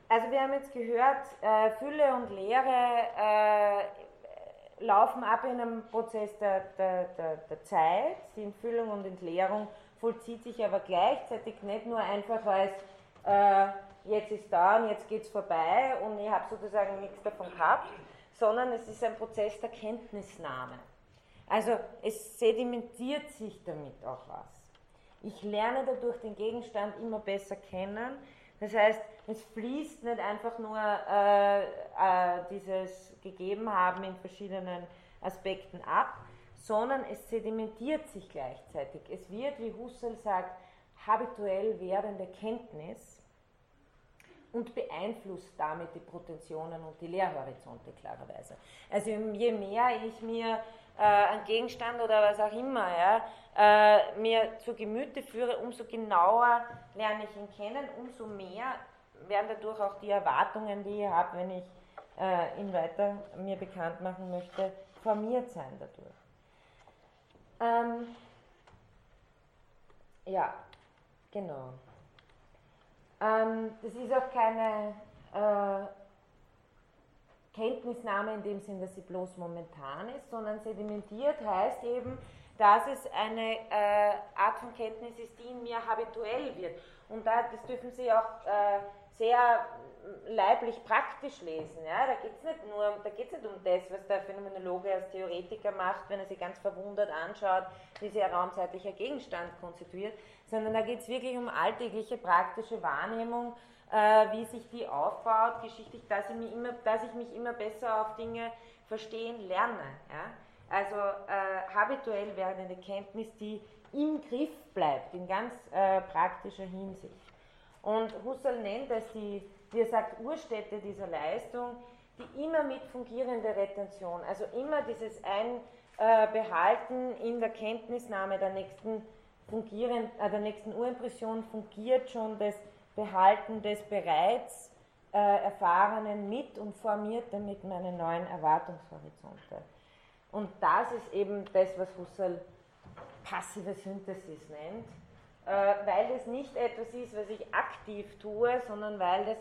also wir haben jetzt gehört, äh, Fülle und Leere äh, laufen ab in einem Prozess der, der, der, der Zeit, die Entfüllung und Entleerung vollzieht sich aber gleichzeitig nicht nur einfach als äh, jetzt ist da und jetzt geht es vorbei und ich habe sozusagen nichts davon gehabt, sondern es ist ein Prozess der Kenntnisnahme. Also es sedimentiert sich damit auch was. Ich lerne dadurch den Gegenstand immer besser kennen. Das heißt, es fließt nicht einfach nur äh, äh, dieses Gegebenhaben in verschiedenen Aspekten ab, sondern es sedimentiert sich gleichzeitig. Es wird, wie Husserl sagt, habituell werdende Kenntnis und beeinflusst damit die Protensionen und die Lehrhorizonte klarerweise. Also je mehr ich mir äh, einen Gegenstand oder was auch immer ja, äh, mir zu Gemüte führe, umso genauer lerne ich ihn kennen, umso mehr werden dadurch auch die Erwartungen, die ich habe, wenn ich äh, ihn weiter mir bekannt machen möchte, formiert sein dadurch. Ähm, ja, genau. Ähm, das ist auch keine äh, Kenntnisnahme in dem Sinn, dass sie bloß momentan ist, sondern sedimentiert heißt eben, dass es eine äh, Art von Kenntnis ist, die in mir habituell wird. Und da, das dürfen Sie auch äh, sehr leiblich praktisch lesen. Ja? Da geht es nicht nur, da geht nicht um das, was der Phänomenologe als Theoretiker macht, wenn er sich ganz verwundert anschaut, wie sich ein raumzeitlicher Gegenstand konstituiert, sondern da geht es wirklich um alltägliche praktische Wahrnehmung, äh, wie sich die aufbaut, geschichtlich, dass ich, mich immer, dass ich mich immer besser auf Dinge verstehen lerne. Ja? Also äh, habituell werdende Kenntnis, die im Griff bleibt, in ganz äh, praktischer Hinsicht. Und Husserl nennt es die wie er sagt, Urstätte dieser Leistung, die immer mit fungierende Retention, also immer dieses Einbehalten in der Kenntnisnahme der nächsten, fungieren, äh, der nächsten Urimpression fungiert schon das Behalten des bereits äh, Erfahrenen mit und formiert damit meine neuen Erwartungshorizonte. Und das ist eben das, was Husserl passive Synthesis nennt, äh, weil es nicht etwas ist, was ich aktiv tue, sondern weil das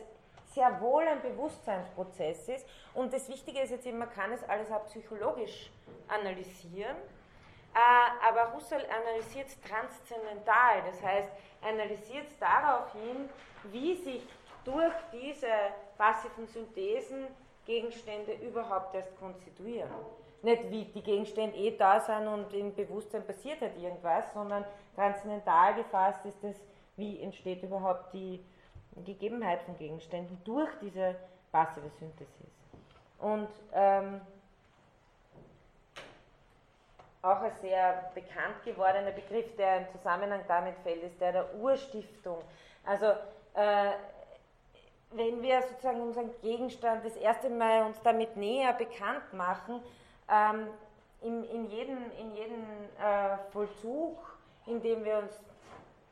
sehr wohl ein Bewusstseinsprozess ist. Und das Wichtige ist jetzt eben, man kann es alles auch psychologisch analysieren, äh, aber Husserl analysiert es transzendental, das heißt, analysiert es darauf hin, wie sich durch diese passiven Synthesen Gegenstände überhaupt erst konstituieren. Nicht wie die Gegenstände eh da sind und im Bewusstsein passiert halt irgendwas, sondern transzendental gefasst ist es, wie entsteht überhaupt die Gegebenheit von Gegenständen durch diese passive Synthesis. Und ähm, auch ein sehr bekannt gewordener Begriff, der im Zusammenhang damit fällt, ist der der Urstiftung. Also äh, wenn wir sozusagen unseren Gegenstand das erste Mal uns damit näher bekannt machen, ähm, in, in jedem, in jedem äh, Vollzug, in dem wir uns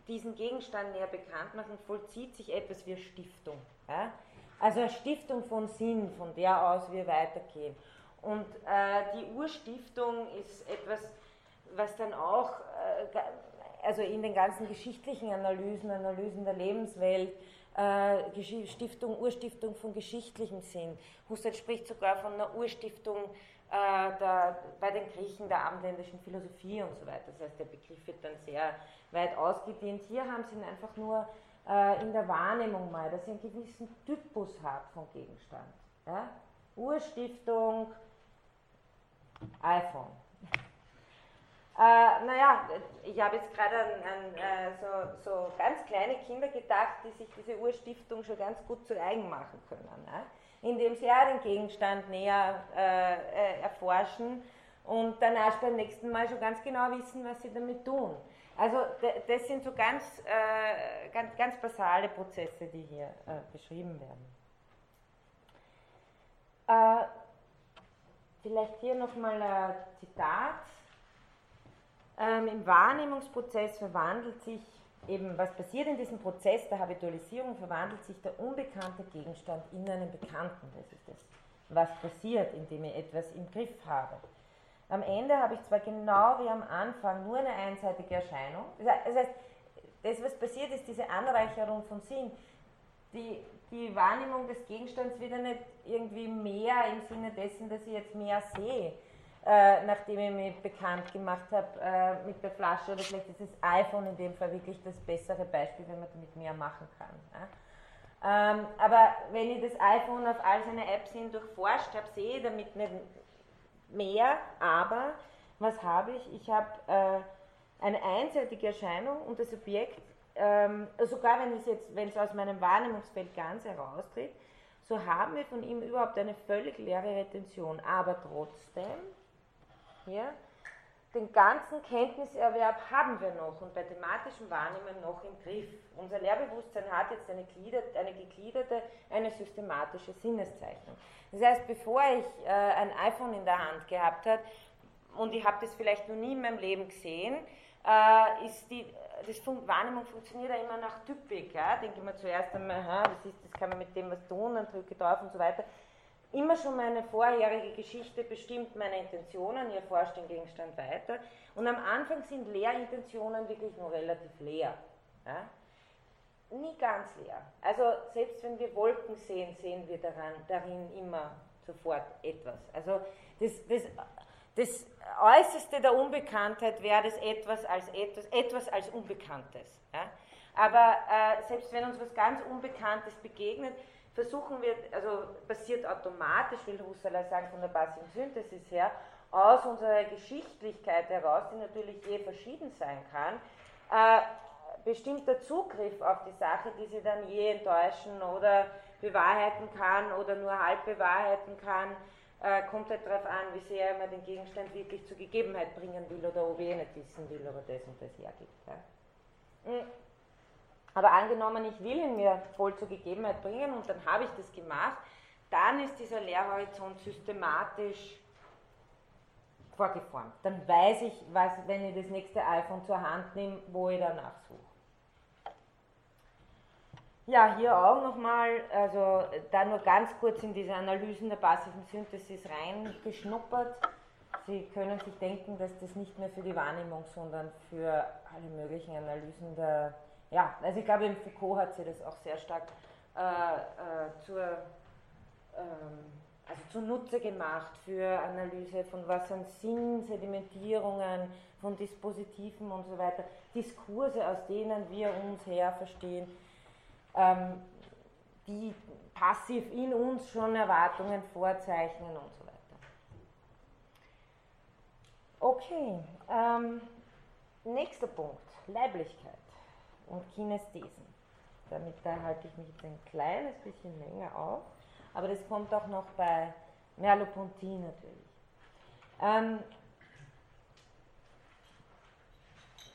diesen Gegenstand näher bekannt machen, vollzieht sich etwas wie Stiftung. Ja? Also eine Stiftung von Sinn, von der aus wir weitergehen. Und äh, die Urstiftung ist etwas, was dann auch, äh, also in den ganzen geschichtlichen Analysen, Analysen der Lebenswelt, äh, Stiftung, Urstiftung von geschichtlichem Sinn. Husserl spricht sogar von einer Urstiftung äh, der, bei den Griechen der abendländischen Philosophie und so weiter. Das heißt, der Begriff wird dann sehr weit ausgedehnt. Hier haben sie ihn einfach nur äh, in der Wahrnehmung mal, dass sie einen gewissen Typus hat von Gegenstand. Ja? Urstiftung, iPhone. Äh, naja, ich habe jetzt gerade an, an äh, so, so, ganz kleine Kinder gedacht, die sich diese Urstiftung schon ganz gut zu eigen machen können, äh? indem sie auch den Gegenstand näher äh, äh, erforschen und dann erst beim nächsten Mal schon ganz genau wissen, was sie damit tun. Also das sind so ganz, äh, ganz, ganz basale Prozesse, die hier äh, beschrieben werden. Vielleicht hier nochmal ein Zitat. Ähm, Im Wahrnehmungsprozess verwandelt sich eben, was passiert in diesem Prozess der Habitualisierung, verwandelt sich der unbekannte Gegenstand in einen Bekannten. Das ist das, was passiert, indem ich etwas im Griff habe. Am Ende habe ich zwar genau wie am Anfang nur eine einseitige Erscheinung. Das heißt, das, was passiert, ist diese Anreicherung von Sinn. Die, die Wahrnehmung des Gegenstands wird ja nicht irgendwie mehr im Sinne dessen, dass ich jetzt mehr sehe, äh, nachdem ich mich bekannt gemacht habe äh, mit der Flasche. Oder vielleicht ist das iPhone in dem Fall wirklich das bessere Beispiel, wenn man damit mehr machen kann. Ja? Ähm, aber wenn ich das iPhone auf all seine Apps hin durchforscht habe, sehe ich damit nicht mehr, aber Was habe ich? Ich habe äh, eine einseitige Erscheinung und das Objekt, ähm, sogar wenn es jetzt, wenn es aus meinem Wahrnehmungsfeld ganz heraustritt, so haben wir von ihm überhaupt eine völlig leere Retention. Aber trotzdem, hier, den ganzen Kenntniserwerb haben wir noch und bei thematischem Wahrnehmen noch im Griff. Unser Lehrbewusstsein hat jetzt eine, gliedert, eine gegliederte, eine systematische Sinneszeichnung. Das heißt, bevor ich äh, ein iPhone in der Hand gehabt habe, und ich habe das vielleicht noch nie in meinem Leben gesehen, äh, ist die das Fun Wahrnehmung funktioniert ja immer nach Typik. Ja? Denke ich mir zuerst einmal, aha, das, ist, das kann man mit dem was tun, dann drücke ich drauf und so weiter. Immer schon meine vorherige Geschichte bestimmt meine Intentionen, ich erforsche den Gegenstand weiter. Und am Anfang sind Lehrintentionen wirklich nur relativ leer. Ja? Nie ganz leer. Also selbst wenn wir Wolken sehen, sehen wir daran, darin immer sofort etwas. Also das, das das Äußerste der Unbekanntheit wäre das etwas als etwas, etwas als Unbekanntes. Ja? Aber äh, selbst wenn uns was ganz Unbekanntes begegnet, versuchen wir, also passiert automatisch, will Husserl sagen, von der passiven Synthesis her, aus unserer Geschichtlichkeit heraus, die natürlich je verschieden sein kann, äh, bestimmter Zugriff auf die Sache, die sie dann je enttäuschen oder bewahrheiten kann oder nur halb bewahrheiten kann, äh, kommt halt darauf an, wie sehr man den Gegenstand wirklich zur Gegebenheit bringen will oder ob ich eh nicht wissen will, ob er das und das hergibt. Ja. Aber angenommen, ich will ihn mir voll zur Gegebenheit bringen und dann habe ich das gemacht, dann ist dieser Lehrhorizont systematisch vorgeformt. Dann weiß ich, was, wenn ich das nächste iPhone zur Hand nehme, wo ich danach suche. Ja, hier auch nochmal, also da nur ganz kurz in diese Analysen der passiven Synthesis reingeschnuppert. Sie können sich denken, dass das nicht mehr für die Wahrnehmung, sondern für alle möglichen Analysen der, ja, also ich glaube, im Foucault hat sie das auch sehr stark äh, äh, zur, ähm, also zunutze gemacht für Analyse von was sind Sinn, Sedimentierungen, von Dispositiven und so weiter, Diskurse, aus denen wir uns her verstehen ähm, die passiv in uns schon Erwartungen vorzeichnen und so weiter. Okay, ähm, nächster Punkt, Leiblichkeit und Kinesthesen. Damit da halte ich mich jetzt ein kleines bisschen länger auf, aber das kommt auch noch bei Merleau-Ponty natürlich. Ähm,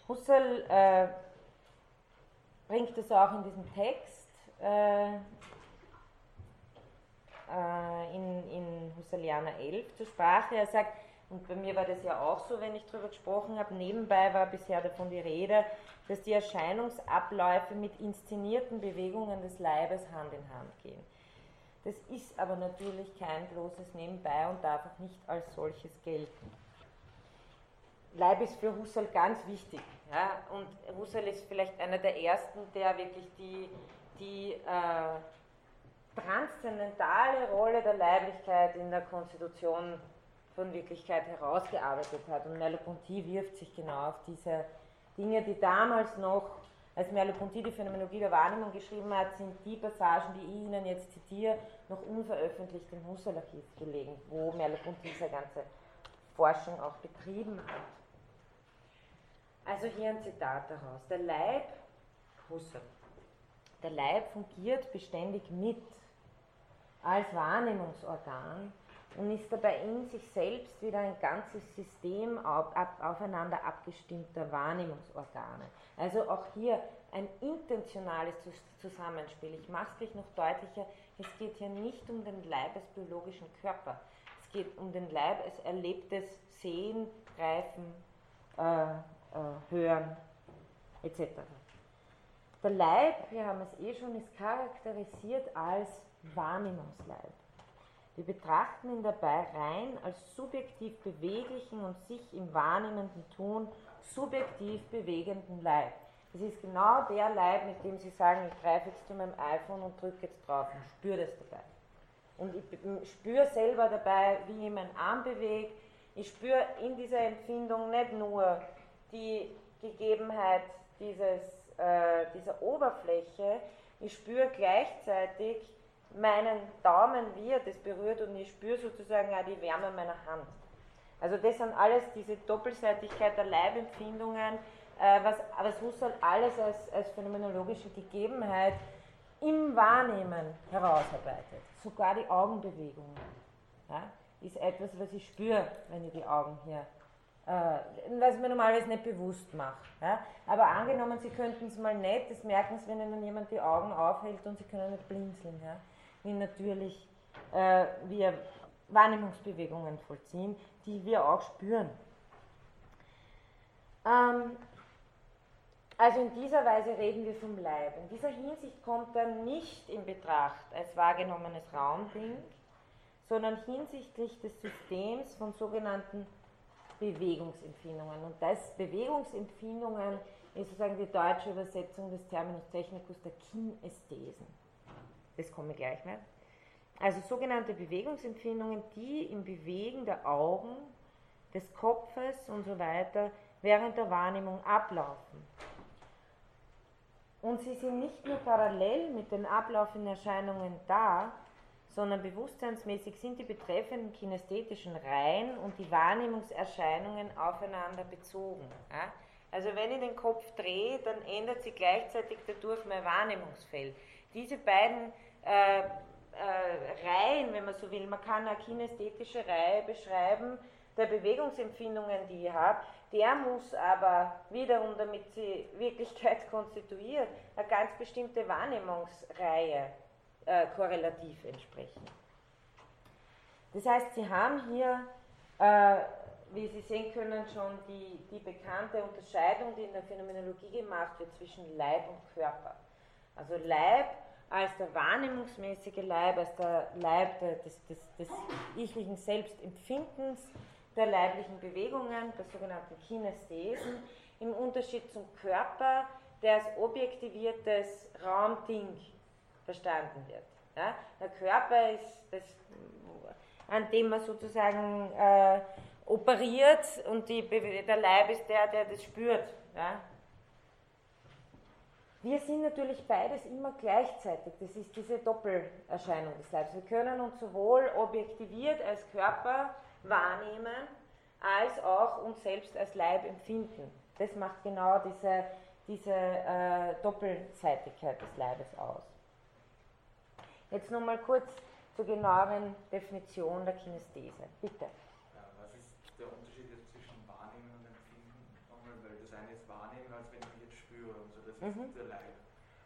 Husserl äh, bringt es auch in diesem Text äh, äh, in, in Husserlianer 11 zur Sprache. Er sagt, und bei mir war das ja auch so, wenn ich darüber gesprochen habe, nebenbei war bisher davon die Rede, dass die Erscheinungsabläufe mit inszenierten Bewegungen des Leibes Hand in Hand gehen. Das ist aber natürlich kein bloßes Nebenbei und darf auch nicht als solches gelten. Leib ist für Husserl ganz wichtig. Ja? Und Husserl ist vielleicht einer der ersten, der wirklich die, die äh, transzendentale Rolle der Leiblichkeit in der Konstitution von Wirklichkeit herausgearbeitet hat. Und Merleau-Ponty wirft sich genau auf diese Dinge, die damals noch, als Merleau-Ponty die Phänomenologie der Wahrnehmung geschrieben hat, sind die Passagen, die ich Ihnen jetzt zitiere, noch unveröffentlicht im Husserl-Archiv gelegen, wo Merleau-Ponty seine ganze Forschung auch betrieben hat. Also hier ein Zitat daraus. Der Leib, Husserl, der Leib fungiert beständig mit als Wahrnehmungsorgan und ist dabei in sich selbst wieder ein ganzes System auf, ab, aufeinander abgestimmter Wahrnehmungsorgane. Also auch hier ein intentionales Zusammenspiel. Ich mache es gleich noch deutlicher, es geht hier nicht um den Leib als biologischen Körper, es geht um den Leib als erlebtes Sehen, Greifen, äh, äh, hören, etc. Der Leib, wir haben es eh schon, ist charakterisiert als Wahrnehmungsleib. Wir betrachten ihn dabei rein als subjektiv beweglichen und sich im wahrnehmenden Tun subjektiv bewegenden Leib. Das ist genau der Leib, mit dem Sie sagen, ich greife jetzt zu meinem iPhone und drücke jetzt drauf und spüre das dabei. Und ich spüre selber dabei, wie ich meinen Arm bewege. Ich spüre in dieser Empfindung nicht nur die Gegebenheit dieses, äh, dieser Oberfläche. Ich spüre gleichzeitig meinen Daumen, wie er das berührt und ich spüre sozusagen auch die Wärme meiner Hand. Also das sind alles diese Doppelseitigkeit der Leibempfindungen, äh, was, was Husserl alles als, als phänomenologische Gegebenheit im Wahrnehmen herausarbeitet. Sogar die Augenbewegungen ja, ist etwas, was ich spüre, wenn ich die Augen hier äh, was mir normalerweise nicht bewusst mache. Ja? Aber angenommen, Sie könnten es mal nicht, das merken Sie, wenn Ihnen jemand die Augen aufhält und Sie können nicht blinzeln, ja? Wie natürlich äh, wir Wahrnehmungsbewegungen vollziehen, die wir auch spüren. Ähm, also in dieser Weise reden wir vom Leib. In dieser Hinsicht kommt er nicht in Betracht als wahrgenommenes Raumding, sondern hinsichtlich des Systems von sogenannten Bewegungsempfindungen. Und das Bewegungsempfindungen ist sozusagen die deutsche Übersetzung des Terminus technicus der Kinästhesen. Das komme ich gleich mehr. Also sogenannte Bewegungsempfindungen, die im Bewegen der Augen, des Kopfes und so weiter während der Wahrnehmung ablaufen. Und sie sind nicht nur parallel mit den ablaufenden Erscheinungen da, sondern bewusstseinsmäßig sind die betreffenden kinästhetischen Reihen und die Wahrnehmungserscheinungen aufeinander bezogen. Also wenn ich den Kopf drehe, dann ändert sich gleichzeitig dadurch mein Wahrnehmungsfeld. Diese beiden äh, äh, Reihen, wenn man so will, man kann eine kinästhetische Reihe beschreiben der Bewegungsempfindungen, die ich habe, der muss aber wiederum, damit sie Wirklichkeit konstituiert, eine ganz bestimmte Wahrnehmungsreihe äh, korrelativ entsprechen. Das heißt, Sie haben hier, äh, wie Sie sehen können, schon die, die bekannte Unterscheidung, die in der Phänomenologie gemacht wird zwischen Leib und Körper. Also Leib als der wahrnehmungsmäßige Leib, als der Leib des, des, des ichlichen Selbstempfindens, der leiblichen Bewegungen, der sogenannten Kinesthesen, im Unterschied zum Körper, der als objektiviertes Raumding verstanden wird. Ja? Der Körper ist das, an dem man sozusagen äh, operiert und die, der Leib ist der, der das spürt. Ja? Wir sind natürlich beides immer gleichzeitig. Das ist diese Doppelerscheinung des Leibes. Wir können uns sowohl objektiviert als Körper wahrnehmen, als auch uns selbst als Leib empfinden. Das macht genau diese, diese äh, Doppelseitigkeit des Leibes aus. Jetzt nochmal kurz zur genaueren Definition der Kinesthese. Bitte. Ja, was ist der Unterschied jetzt zwischen Wahrnehmen und Empfinden? Nochmal, weil das eine ist Wahrnehmen, als wenn ich jetzt spüre das ist mhm. der Leib.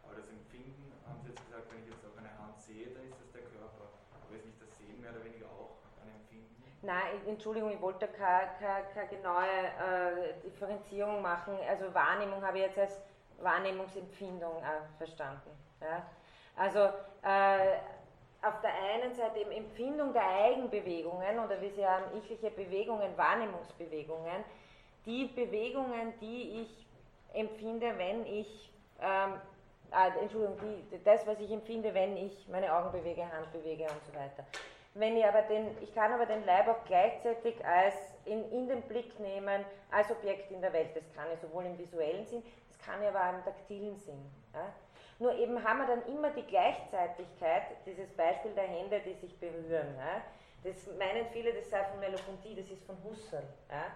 Aber das Empfinden, haben Sie jetzt gesagt, wenn ich jetzt auch eine Hand sehe, dann ist das der Körper. Aber ist nicht das Sehen mehr oder weniger auch ein Empfinden? Nein, Entschuldigung, ich wollte keine, keine, keine genaue äh, Differenzierung machen. Also Wahrnehmung habe ich jetzt als Wahrnehmungsempfindung äh, verstanden. Ja? Also äh, auf der einen Seite eben Empfindung der Eigenbewegungen oder wie sie haben, ichliche Bewegungen, Wahrnehmungsbewegungen, die Bewegungen, die ich empfinde, wenn ich, ähm, äh, Entschuldigung, die, das, was ich empfinde, wenn ich meine Augen bewege, Hand bewege und so weiter. Wenn ich aber den, ich kann aber den Leib auch gleichzeitig als in, in den Blick nehmen als Objekt in der Welt. Das kann ich sowohl im visuellen Sinn, das kann ich aber auch im taktilen Sinn. Ja? Nur eben haben wir dann immer die Gleichzeitigkeit, dieses Beispiel der Hände, die sich berühren. Ja? Das meinen viele, das sei von Melopontie, das ist von Husserl. Ja?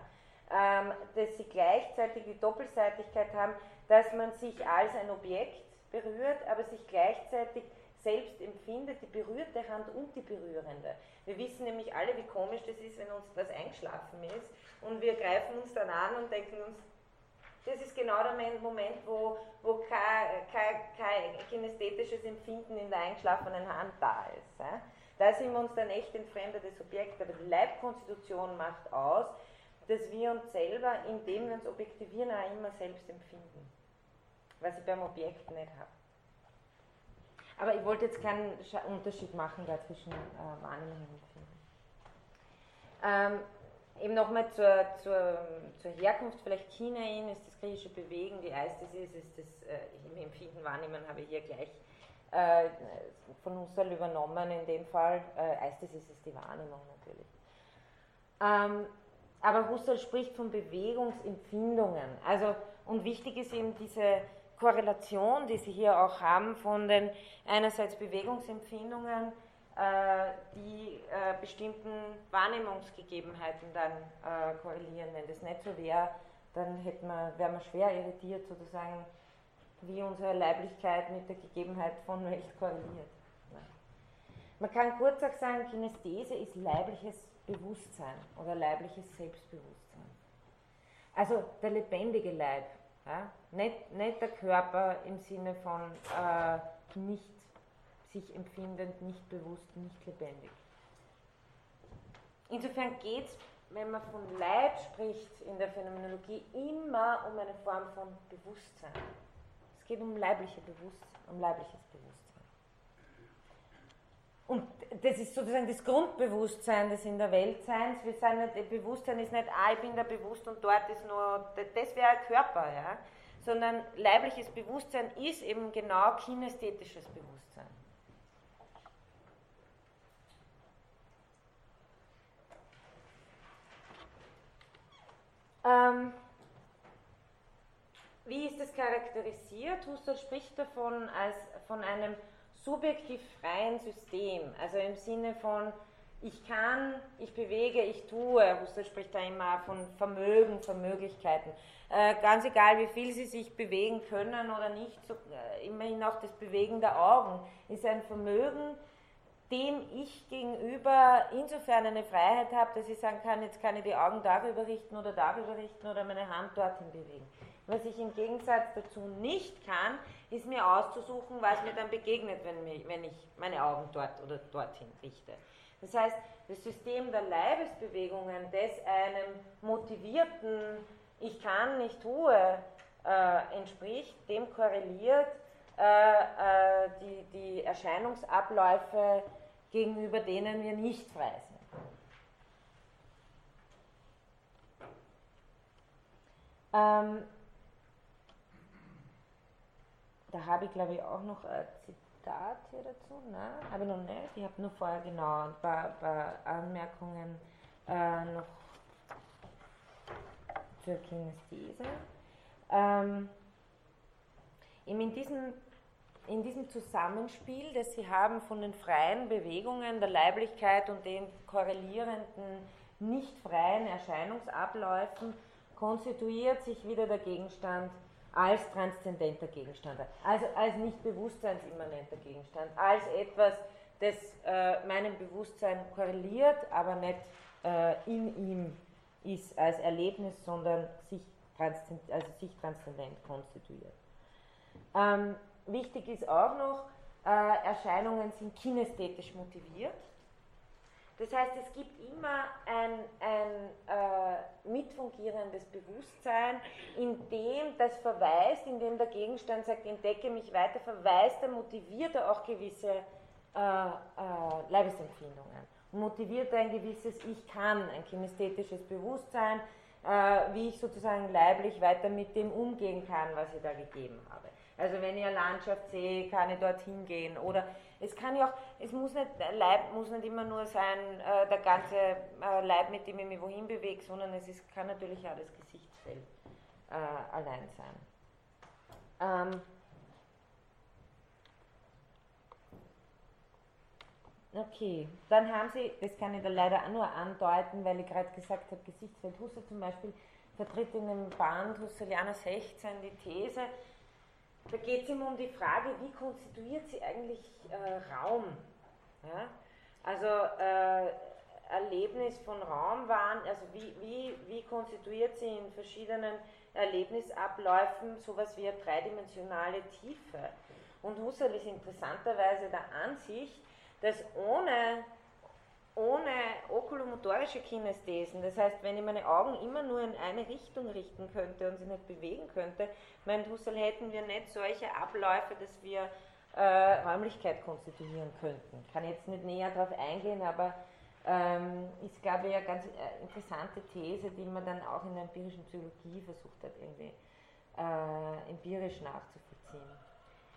Ähm, dass sie gleichzeitig die Doppelseitigkeit haben, dass man sich als ein Objekt berührt, aber sich gleichzeitig selbst empfindet, die berührte Hand und die berührende. Wir wissen nämlich alle, wie komisch das ist, wenn uns was eingeschlafen ist und wir greifen uns dann an und denken uns, das ist genau der Moment, wo, wo kein, kein, kein kinästhetisches Empfinden in der eingeschlafenen Hand da ist. Da sind wir uns dann echt entfremdetes Objekt, aber die Leibkonstitution macht aus, dass wir uns selber, indem wir uns objektivieren, auch immer selbst empfinden. Was ich beim Objekt nicht habe. Aber ich wollte jetzt keinen Unterschied machen da zwischen äh, Wahrnehmung und Empfinden. Ähm, Eben nochmal zur, zur, zur Herkunft, vielleicht China hin, ist das griechische Bewegen, die Eisthesis ist das äh, im Empfinden wahrnehmen, habe ich hier gleich äh, von Husserl übernommen in dem Fall. Äh, Eisthesis ist die Wahrnehmung natürlich. Ähm, aber Husserl spricht von Bewegungsempfindungen. Also, und wichtig ist eben diese Korrelation, die Sie hier auch haben von den einerseits Bewegungsempfindungen äh, die äh, bestimmten Wahrnehmungsgegebenheiten dann äh, korrelieren. Wenn das nicht so wäre, dann hätten wir, wären wir schwer irritiert, sozusagen, wie unsere Leiblichkeit mit der Gegebenheit von Welt korreliert. Man kann kurz auch sagen, Kinesthese ist leibliches Bewusstsein oder leibliches Selbstbewusstsein. Also der lebendige Leib, ja? nicht, nicht der Körper im Sinne von äh, nicht sich empfindend, nicht bewusst, nicht lebendig. Insofern geht es, wenn man von Leib spricht in der Phänomenologie, immer um eine Form von Bewusstsein. Es geht um leibliche Bewusstsein, um leibliches Bewusstsein. Und das ist sozusagen das Grundbewusstsein des in der Welt Seins. Wir sind nicht, Bewusstsein ist nicht, ah, ich bin da bewusst und dort ist nur, das wäre ein Körper, ja. Sondern leibliches Bewusstsein ist eben genau kinästhetisches Bewusstsein. Ähm, wie ist das charakterisiert? Husserl spricht davon als von einem subjektiv freien System, also im Sinne von ich kann, ich bewege, ich tue. Husserl spricht da immer von Vermögen, von Möglichkeiten. Äh, ganz egal, wie viel sie sich bewegen können oder nicht, so, äh, immerhin auch das Bewegen der Augen ist ein Vermögen, dem ich gegenüber insofern eine Freiheit habe, dass ich sagen kann, jetzt kann ich die Augen darüber richten oder darüber richten oder meine Hand dorthin bewegen. Was ich im Gegensatz dazu nicht kann, ist mir auszusuchen, was mir dann begegnet, wenn, mich, wenn ich meine Augen dort oder dorthin richte. Das heißt, das System der Leibesbewegungen des einem motivierten Ich kann, ich tue äh, entspricht, dem korreliert äh, äh, die, die Erscheinungsabläufe, gegenüber denen wir nicht frei sind. Ähm, da habe ich, glaube ich, auch noch ein Zitat hier dazu. Nein, habe ich noch nicht. Ich habe nur vorher genau ein paar, paar Anmerkungen äh, noch zur Kinesthese. Ähm, in, diesem, in diesem Zusammenspiel, das Sie haben von den freien Bewegungen der Leiblichkeit und den korrelierenden, nicht freien Erscheinungsabläufen, konstituiert sich wieder der Gegenstand als transzendenter Gegenstand, also als nicht bewusstseinsimmanenter Gegenstand, als etwas, das äh, meinem Bewusstsein korreliert, aber nicht äh, in ihm ist als Erlebnis, sondern sich, transzend, also sich transzendent konstituiert. Ähm, wichtig ist auch noch, äh, Erscheinungen sind kinästhetisch motiviert. Das heißt, es gibt immer ein, ein äh, mitfungierendes Bewusstsein, in dem das verweist, in dem der Gegenstand sagt, entdecke mich weiter, verweist er, motiviert er auch gewisse äh, äh, Leibesempfindungen. Motiviert er ein gewisses Ich kann, ein kinästhetisches Bewusstsein, äh, wie ich sozusagen leiblich weiter mit dem umgehen kann, was ich da gegeben habe. Also wenn ich eine Landschaft sehe, kann ich dorthin gehen. Oder es kann ja auch, es muss nicht, Leib muss nicht immer nur sein, äh, der ganze äh, Leib, mit dem ich mich wohin bewege, sondern es ist, kann natürlich auch das Gesichtsfeld äh, allein sein. Ähm, Okay, dann haben Sie, das kann ich da leider nur andeuten, weil ich gerade gesagt habe, Gesichtsfeld Husserl zum Beispiel vertritt in dem Band Husserlianer 16 die These, da geht es ihm um die Frage, wie konstituiert sie eigentlich äh, Raum? Ja? Also äh, Erlebnis von Raum waren, also wie, wie, wie konstituiert sie in verschiedenen Erlebnisabläufen sowas wie eine dreidimensionale Tiefe? Und Husserl ist interessanterweise der Ansicht, dass ohne ohne okulomotorische Kinesthesen, das heißt, wenn ich meine Augen immer nur in eine Richtung richten könnte und sie nicht bewegen könnte, meint Husserl, hätten wir nicht solche Abläufe, dass wir äh, Räumlichkeit konstituieren könnten. Ich kann jetzt nicht näher darauf eingehen, aber ähm, ist, glaube ich, eine ganz äh, interessante These, die man dann auch in der empirischen Psychologie versucht hat, irgendwie äh, empirisch nachzuvollziehen.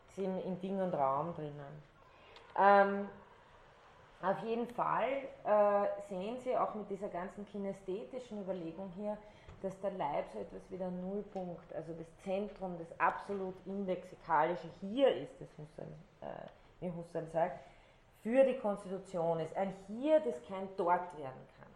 Ist in, in Ding und Raum drinnen. Ähm, auf jeden Fall äh, sehen Sie auch mit dieser ganzen kinästhetischen Überlegung hier, dass der Leib so etwas wie der Nullpunkt, also das Zentrum, das absolut indexikalische hier ist, das Husserl, äh, wie Husserl sagt, für die Konstitution ist. Ein Hier, das kein Dort werden kann.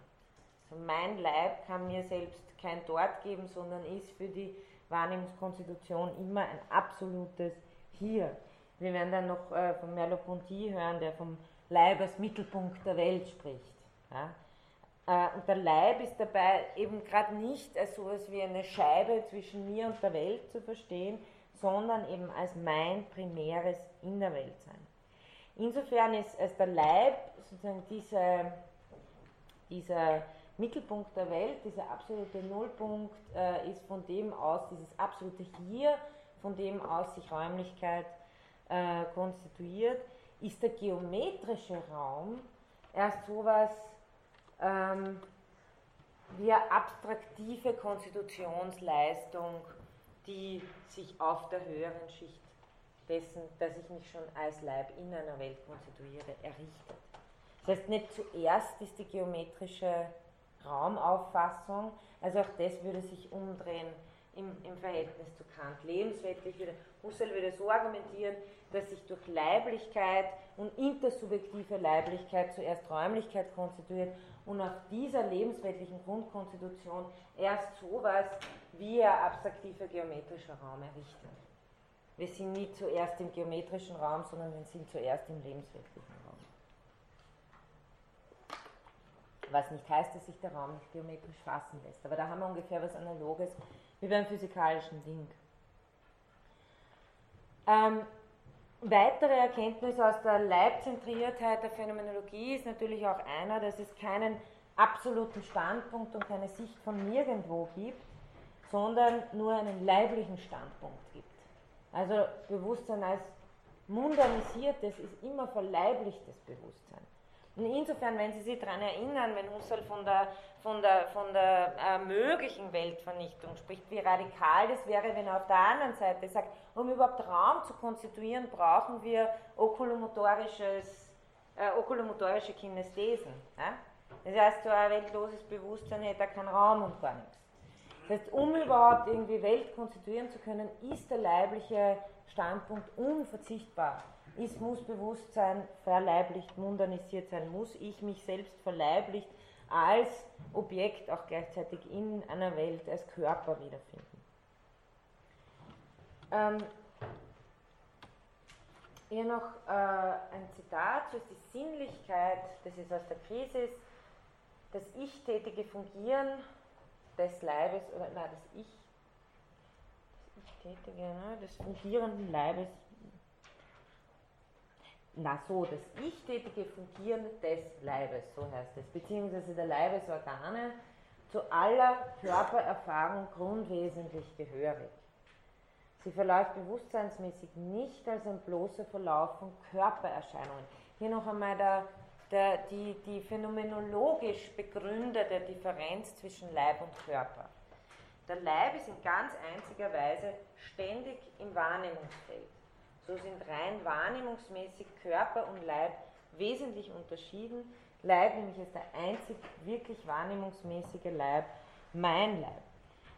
Also mein Leib kann mir selbst kein Dort geben, sondern ist für die Wahrnehmungskonstitution immer ein absolutes Hier. Wir werden dann noch äh, von Merleau-Ponty hören, der vom Leib als Mittelpunkt der Welt spricht. Ja? Äh, und der Leib ist dabei eben gerade nicht als so etwas wie eine Scheibe zwischen mir und der Welt zu verstehen, sondern eben als mein primäres In der Welt sein. Insofern ist als der Leib sozusagen diese, dieser Mittelpunkt der Welt, dieser absolute Nullpunkt, äh, ist von dem aus, dieses absolute Hier, von dem aus sich Räumlichkeit äh, konstituiert, ist der geometrische Raum erst sowas ähm, wie eine abstraktive Konstitutionsleistung, die sich auf der höheren Schicht dessen, dass ich mich schon als Leib in einer Welt konstituiere, errichtet. Das heißt, nicht zuerst ist die geometrische Raumauffassung, also auch das würde sich umdrehen im, im Verhältnis zu Kant. Lebensweltlich würde Husserl würde so argumentieren, dass sich durch Leiblichkeit und intersubjektive Leiblichkeit zuerst Räumlichkeit konstituiert und auf dieser lebensweltlichen Grundkonstitution erst sowas wie ein abstraktiver geometrischer Raum errichten. Wir sind nie zuerst im geometrischen Raum, sondern wir sind zuerst im lebensweltlichen Raum. Was nicht heißt, dass sich der Raum nicht geometrisch fassen lässt. Aber da haben wir ungefähr was Analoges wie beim physikalischen Ding. Ähm, weitere Erkenntnis aus der Leibzentriertheit der Phänomenologie ist natürlich auch einer, dass es keinen absoluten Standpunkt und keine Sicht von nirgendwo gibt, sondern nur einen leiblichen Standpunkt gibt. Also Bewusstsein als mundanisiertes ist immer verleiblichtes Bewusstsein. Und insofern, wenn Sie sich daran erinnern, wenn Husserl von der, von der, von der äh, möglichen Weltvernichtung spricht, wie radikal das wäre, wenn er auf der anderen Seite sagt, um überhaupt Raum zu konstituieren, brauchen wir okulomotorisches, äh, okulomotorische Kinesthesen. Ja? Das heißt, so ein weltloses Bewusstsein hätte keinen Raum und gar nichts. Das heißt, um überhaupt irgendwie Welt konstituieren zu können, ist der leibliche Standpunkt unverzichtbar. Es muss Bewusstsein verleiblicht, mundanisiert sein, muss ich mich selbst verleiblicht als Objekt auch gleichzeitig in einer Welt als Körper wiederfinden. Ähm, hier noch äh, ein Zitat, das ist die Sinnlichkeit, das ist aus der Krise, das Ich-tätige Fungieren des Leibes, oder nein, das Ich, das Ich-tätige, ne, des fungierenden Leibes, na so, das Ich-tätige Fungieren des Leibes, so heißt es, beziehungsweise der Leibesorgane, zu aller Körpererfahrung grundwesentlich gehörig. Sie verläuft bewusstseinsmäßig nicht als ein bloßer Verlauf von Körpererscheinungen. Hier noch einmal der der, die, die phänomenologisch begründete Differenz zwischen Leib und Körper. Der Leib ist in ganz einziger Weise ständig im Wahrnehmungsfeld. So sind rein wahrnehmungsmäßig Körper und Leib wesentlich unterschieden. Leib nämlich ist der einzig wirklich wahrnehmungsmäßige Leib, mein Leib.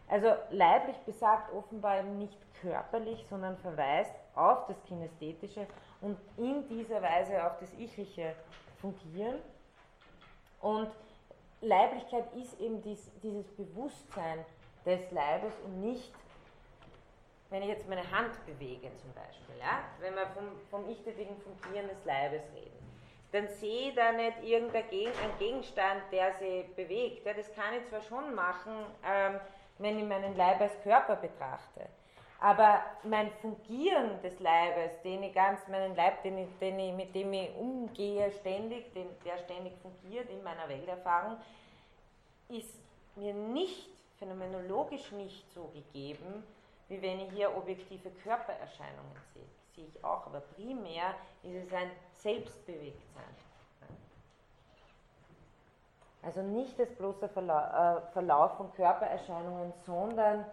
Also leiblich besagt offenbar eben nicht körperlich, sondern verweist auf das Kinästhetische und in dieser Weise auf das Ichliche fungieren. Und Leiblichkeit ist eben dies, dieses Bewusstsein des Leibes und nicht, wenn ich jetzt meine Hand bewege zum Beispiel, ja? wenn wir vom, vom ich-tätigen Fungieren des Leibes reden, dann sehe ich da nicht irgendeinen Gegenstand, der sie bewegt. Ja, das kann ich zwar schon machen, ähm, wenn ich meinen Leib als Körper betrachte. Aber mein Fungieren des Leibes, den ich ganz, meinen Leib, den ich, den ich, mit dem ich umgehe ständig, den, der ständig fungiert in meiner Welterfahrung, ist mir nicht, phänomenologisch nicht so gegeben, wie wenn ich hier objektive Körpererscheinungen sehe. Sehe ich auch, aber primär ist es ein Selbstbewegtsein. Also nicht das bloße äh, Verlauf von Körpererscheinungen, sondern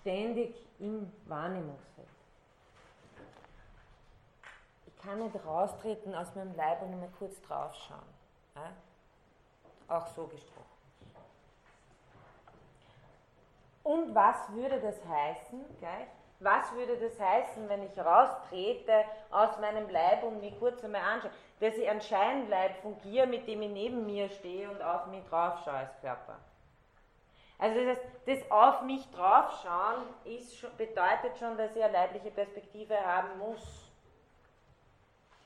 ständig im Wahrnehmungsfeld. Ich kann nicht raustreten aus meinem Leib und mal kurz draufschauen. Auch so gesprochen. Und was würde das heißen, gleich, Was würde das heißen, wenn ich raustrete aus meinem Leib und mich kurz einmal anschaue? Dass ich ein Scheinleib fungiere, mit dem ich neben mir stehe und auf mich draufschaue als Körper. Also das, heißt, das auf mich draufschauen ist bedeutet schon, dass ich eine leibliche Perspektive haben muss.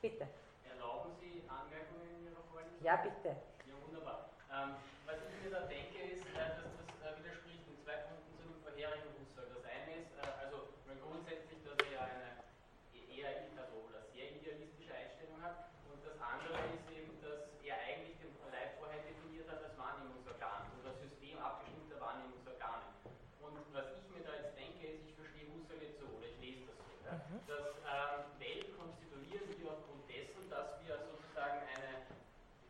Bitte. Erlauben Sie Anmerkungen in Ihrer Vorlesung? Ja, bitte. Ja, wunderbar. Ähm, was ich mir da denke, ist, äh, dass das äh, widerspricht in zwei Punkten zu dem vorherigen Husserl. Das eine ist, äh, also grundsätzlich, dass er ja eine eher also, oder sehr idealistische Einstellung hat und das andere ist eben, dass er eigentlich den Leib vorher definiert hat als Wahrnehmungsorgan und das System abgestimmter Wahrnehmungsorgane. Und was ich mir da jetzt denke, ist, ich verstehe Husserl jetzt so, oder ich lese das so, ja, Mhm. dass ähm, Welt konstituieren wir aufgrund dessen, dass wir sozusagen eine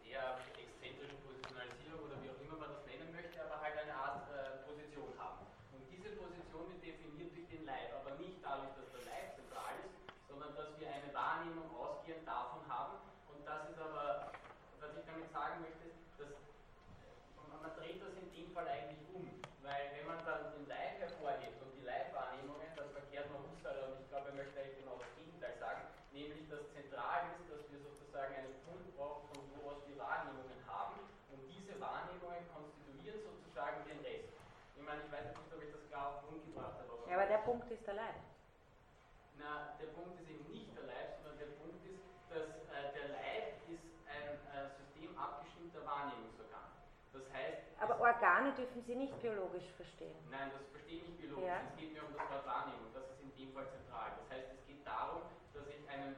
eher exzentrische Positionalisierung oder wie auch immer man das nennen möchte, aber halt eine Art äh, Position haben. Und diese Position wird definiert durch den Leib, aber nicht dadurch, dass der Leib zentral ist, sondern dass wir eine Wahrnehmung ausgehend davon haben. Und das ist aber, was ich damit sagen möchte, ist, dass man, man dreht das in dem Fall eigentlich um. Weil wenn man dann den Leib hervorhebt und die Leibwahrnehmungen, dann verkehrt man Husserl und ich glaube, er möchte eigentlich genau das Gegenteil sagen, nämlich dass zentral ist, dass wir sozusagen einen Punkt brauchen, von wo aus wir Wahrnehmungen haben und diese Wahrnehmungen konstituieren sozusagen den Rest. Ich meine, ich weiß jetzt nicht, ob ich das klar auf den Punkt gebracht habe, aber Ja, aber der Punkt ist der Leib. na, der Punkt ist eben nicht der Leib, sondern der Punkt ist, dass äh, der Leib ist ein äh, System abgestimmter Wahrnehmungsorgan. Das heißt, Aber Organe dürfen Sie nicht biologisch verstehen. Nein, das verstehe ich nicht biologisch. Ja. Es geht mir um das Wort Wahrnehmung. Das ist in dem Fall zentral. Das heißt, es geht darum, dass ich einen,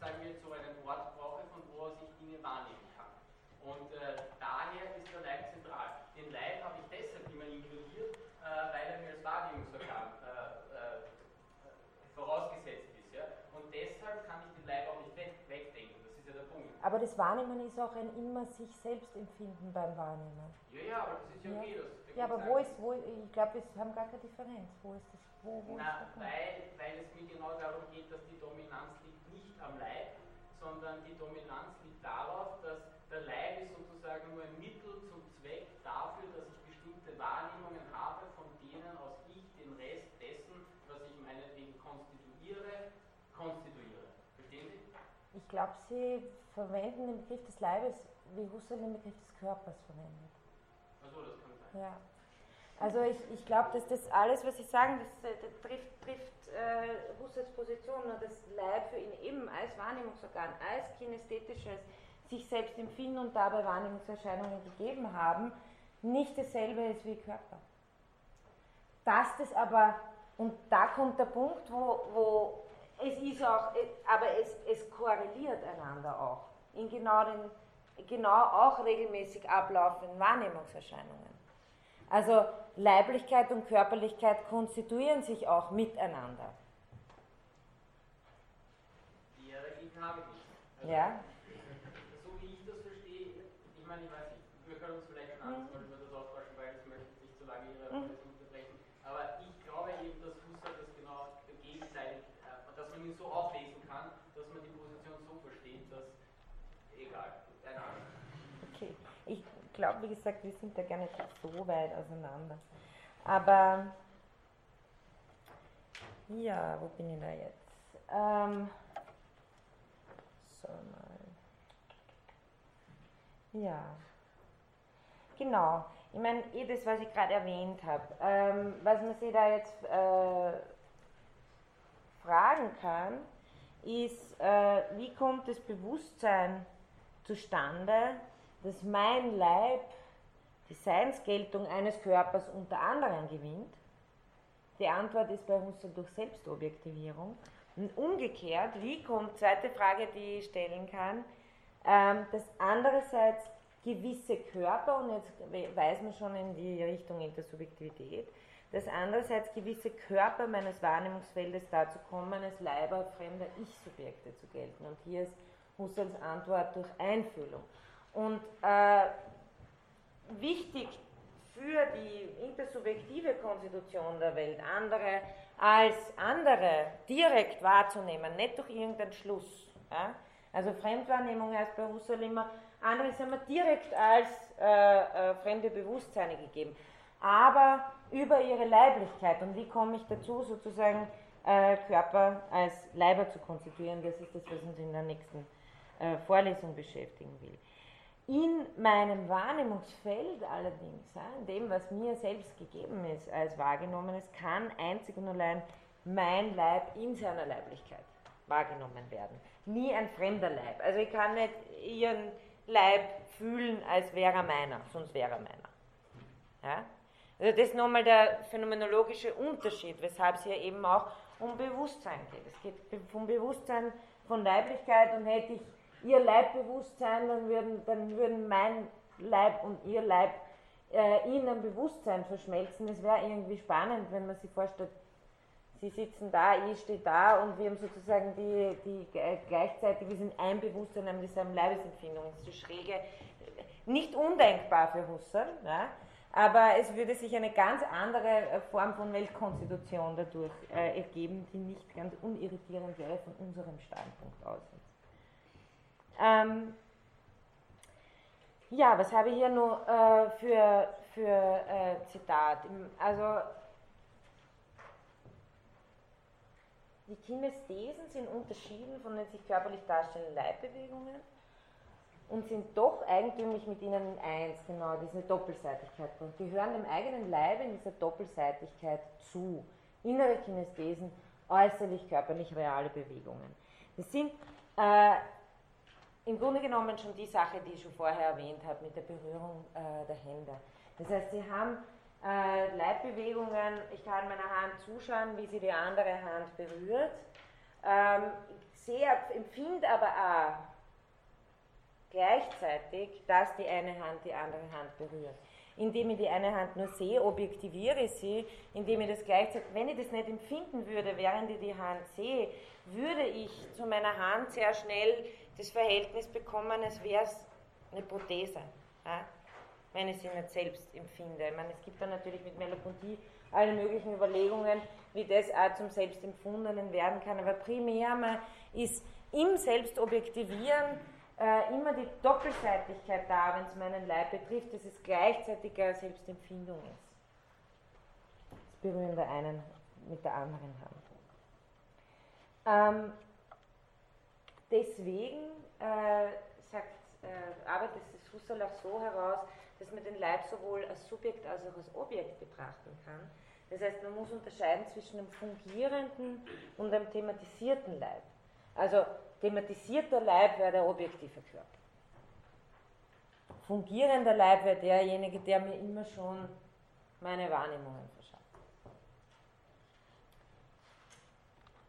sagen wir jetzt so, einen Ort brauche, von wo aus ich Dinge wahrnehmen kann. Und äh, daher ist der Leib zentral. Den Leib habe ich deshalb immer inkludiert, äh, weil er mir als Wahrnehmungsorgan äh, äh, vorausgesetzt ist. Ja? Und deshalb kann ich den Leib auch nicht weg, wegdenken. Das ist ja der Punkt. Aber das Wahrnehmen ist auch ein immer sich selbst empfinden beim Wahrnehmen. Ja, ja, aber das ist ja okay. Das, da Ja, aber wo ist, wo, ich glaube, wir haben gar keine Differenz. Wo ist das, wo, wo ist Na, der Punkt? weil, weil es mir genau darum geht, dass die Dominanz liegt nicht am Leib, sondern die Dominanz liegt darauf, dass der Leib ist sozusagen nur ein Mittel zum Zweck dafür, dass ich bestimmte Wahrnehmungen habe, von denen aus ich den Rest dessen, was ich meinetwegen konstituiere, konstituiere. Verstehen Sie? Ich glaube, Sie verwenden den Begriff des Leibes, wie Husserl den Begriff des Körpers verwendet. Achso, das kann sein. Ja. Also ich, ich glaube, dass das alles, was Sie sagen, das, äh, das trifft, trifft äh, Husserls Position, nur das Leib für ihn eben als Wahrnehmungsorgan, als kinästhetisches sich selbst empfinden und dabei Wahrnehmungserscheinungen gegeben haben, nicht dasselbe ist wie Körper. Dass das aber, und da kommt der Punkt, wo, wo es ist auch, aber es, es korreliert einander auch, in genau, den, genau auch regelmäßig ablaufenden Wahrnehmungserscheinungen. Also Leiblichkeit und Körperlichkeit konstituieren sich auch miteinander. Die Hierarchien habe ich. Also, Ja? So wie ich das verstehe, ich meine, ich weiß nicht, wir können uns vielleicht ein anderes Mal über das austauschen, weil das möchte ich nicht so lange Ihre Mhm. Vorlesung unterbrechen. Aber ich glaube eben, dass Husserl das genau gegenteilig, äh, dass man ihn so auflesen kann, dass man die Position so versteht, dass, egal, keine Ahnung. Okay. Ich glaube, wie gesagt, wir sind da gar nicht so weit auseinander. Aber ja, wo bin ich da jetzt? Ähm, so mal. Ja. Genau. Ich meine, eh das, was ich gerade erwähnt habe. Ähm, was man sich da jetzt äh, fragen kann, ist, äh, wie kommt das Bewusstsein zustande, dass mein Leib die Seinsgeltung eines Körpers unter anderem gewinnt? Die Antwort ist bei Husserl durch Selbstobjektivierung. Und umgekehrt, wie kommt, zweite Frage, die ich stellen kann, ähm, dass andererseits gewisse Körper, und jetzt we- weisen wir schon in die Richtung Intersubjektivität, dass andererseits gewisse Körper meines Wahrnehmungsfeldes dazu kommen, als Leiber fremder Ich-Subjekte zu gelten. Und hier ist Husserls Antwort durch Einfühlung. Und äh, wichtig für die intersubjektive Konstitution der Welt, andere als andere direkt wahrzunehmen, nicht durch irgendeinen Schluss. Ja? Also Fremdwahrnehmung heißt bei Husserl immer, andere sind mir direkt als äh, äh, fremde Bewusstseine gegeben, aber über ihre Leiblichkeit. Und wie komme ich dazu, sozusagen äh, Körper als Leiber zu konstituieren. Das ist das, was uns in der nächsten äh, Vorlesung beschäftigen will. In meinem Wahrnehmungsfeld allerdings, in dem, was mir selbst gegeben ist als Wahrgenommenes, kann einzig und allein mein Leib in seiner Leiblichkeit wahrgenommen werden. Nie ein fremder Leib. Also ich kann nicht ihren Leib fühlen, als wäre er meiner, sonst wäre er meiner. Ja? Also das ist nochmal der phänomenologische Unterschied, weshalb es hier eben auch um Bewusstsein geht. Es geht vom Bewusstsein von Leiblichkeit und hätte ich ihr Leibbewusstsein, dann würden, dann würden mein Leib und ihr Leib äh, in einem Bewusstsein verschmelzen. Es wäre irgendwie spannend, wenn man sich vorstellt, sie sitzen da, ich stehe da und wir haben sozusagen die, die gleichzeitig, wir sind ein Bewusstsein, haben dieselben Leibesempfindung. Das ist schräge, nicht undenkbar für Husserl, ja, aber es würde sich eine ganz andere äh, Form von Weltkonstitution dadurch äh, ergeben, die nicht ganz unirritierend wäre von unserem Standpunkt aus. Ähm, ja, was habe ich hier nur äh, für, für äh, Zitat? Also die Kinesthesen sind unterschieden von den sich körperlich darstellenden Leibbewegungen und sind doch eigentümlich mit ihnen in eins, genau, diese Doppelseitigkeit. Und gehören dem eigenen Leib in dieser Doppelseitigkeit zu. Innere Kinesthesen, äußerlich körperlich reale Bewegungen. Das sind äh, im Grunde genommen schon die Sache, die ich schon vorher erwähnt habe, mit der Berührung äh, der Hände. Das heißt, sie haben äh, Leibbewegungen, ich kann meiner Hand zuschauen, wie sie die andere Hand berührt. Ähm, sehr empfinde aber auch gleichzeitig, dass die eine Hand die andere Hand berührt. Indem ich die eine Hand nur sehe, objektiviere ich sie, indem ich das gleichzeitig, wenn ich das nicht empfinden würde, während ich die Hand sehe, würde ich zu meiner Hand sehr schnell das Verhältnis bekommen, als wäre es eine Prothese, ja? wenn ich sie nicht selbst empfinde. Ich meine, es gibt dann natürlich mit Melopontie alle möglichen Überlegungen, wie das auch zum Selbstempfundenen werden kann, aber primär mal ist im Selbstobjektivieren äh, immer die Doppelseitigkeit da, wenn es meinen Leib betrifft, dass es gleichzeitig eine Selbstempfindung ist. Das Berühren der einen mit der anderen Hand. Ähm, deswegen äh, sagt, äh, arbeitet das Husserl auch so heraus, dass man den Leib sowohl als Subjekt als auch als Objekt betrachten kann. Das heißt, man muss unterscheiden zwischen einem fungierenden und einem thematisierten Leib. Also thematisierter Leib wäre der objektive Körper. Fungierender Leib wäre derjenige, der mir immer schon meine Wahrnehmungen verschafft.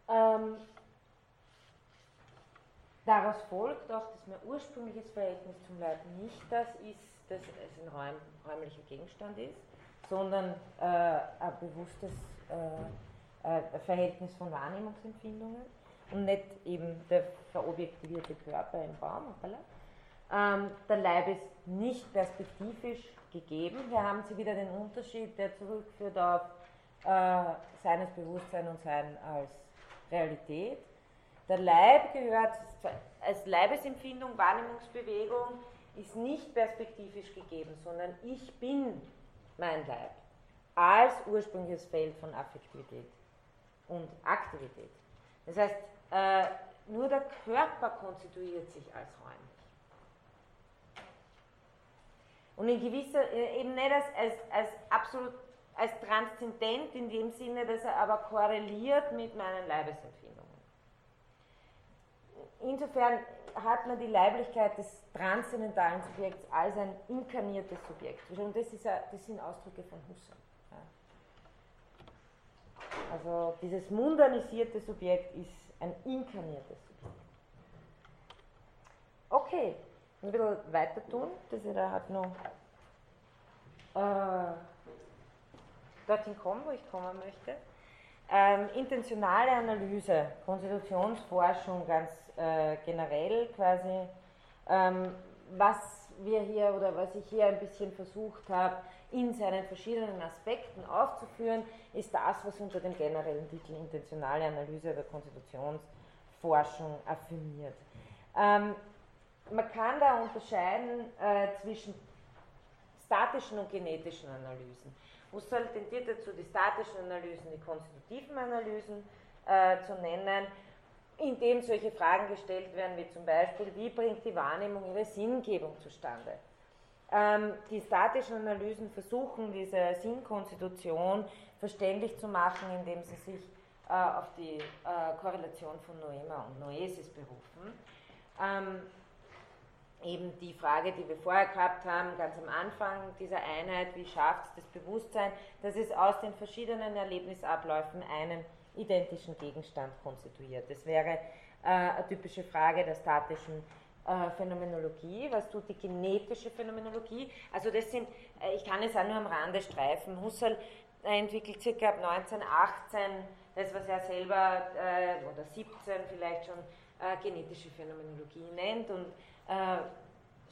Ähm, daraus folgt auch, dass mein ursprüngliches Verhältnis zum Leib nicht das ist, dass es ein räum, räumlicher Gegenstand ist, sondern äh, ein bewusstes äh, äh, Verhältnis von Wahrnehmungsempfindungen und nicht eben der verobjektivierte Körper im Raum. Ähm, der Leib ist nicht perspektivisch gegeben. Hier haben Sie wieder den Unterschied, der zurückführt auf äh, seines Bewusstsein und Sein als Realität. Der Leib gehört als Leibesempfindung, Wahrnehmungsbewegung, ist nicht perspektivisch gegeben, sondern ich bin mein Leib als ursprüngliches Feld von Affektivität und Aktivität. Das heißt, äh, nur der Körper konstituiert sich als räumlich. Und in gewisser, äh, eben nicht als, als, als absolut, als transzendent in dem Sinne, dass er aber korreliert mit meinen Leibesempfindungen. Insofern hat man die Leiblichkeit des transzendentalen Subjekts als ein inkarniertes Subjekt. Und das, ist, das sind Ausdrücke von Husserl. Also dieses mundanisierte Subjekt ist ein inkarniertes Subjekt. Okay, ein bisschen weiter tun, dass ich da halt noch äh, dorthin komme, wo ich kommen möchte. Ähm, intentionale Analyse, Konstitutionsforschung ganz äh, generell quasi, ähm, was wir hier oder was ich hier ein bisschen versucht habe, in seinen verschiedenen Aspekten aufzuführen, ist das, was unter dem generellen Titel Intentionale Analyse der Konstitutionsforschung affirmiert. Ähm, man kann da unterscheiden äh, zwischen statischen und genetischen Analysen. Husserl tendiert dazu, die statischen Analysen, die konstitutiven Analysen äh, zu nennen, in dem solche Fragen gestellt werden, wie zum Beispiel, wie bringt die Wahrnehmung ihre Sinngebung zustande? Ähm, die statischen Analysen versuchen, diese Sinnkonstitution verständlich zu machen, indem sie sich äh, auf die äh, Korrelation von Noema und Noesis berufen. Ähm, eben die Frage, die wir vorher gehabt haben, ganz am Anfang dieser Einheit, wie schafft es das Bewusstsein, dass es aus den verschiedenen Erlebnisabläufen einen identischen Gegenstand konstituiert. Das wäre äh, eine typische Frage der statischen äh, Phänomenologie. Was tut die genetische Phänomenologie? Also das sind, äh, ich kann es auch nur am Rande streifen. Husserl entwickelt circa ab 1918 das, was er selber, äh, oder 17 vielleicht schon, äh, genetische Phänomenologie nennt und äh,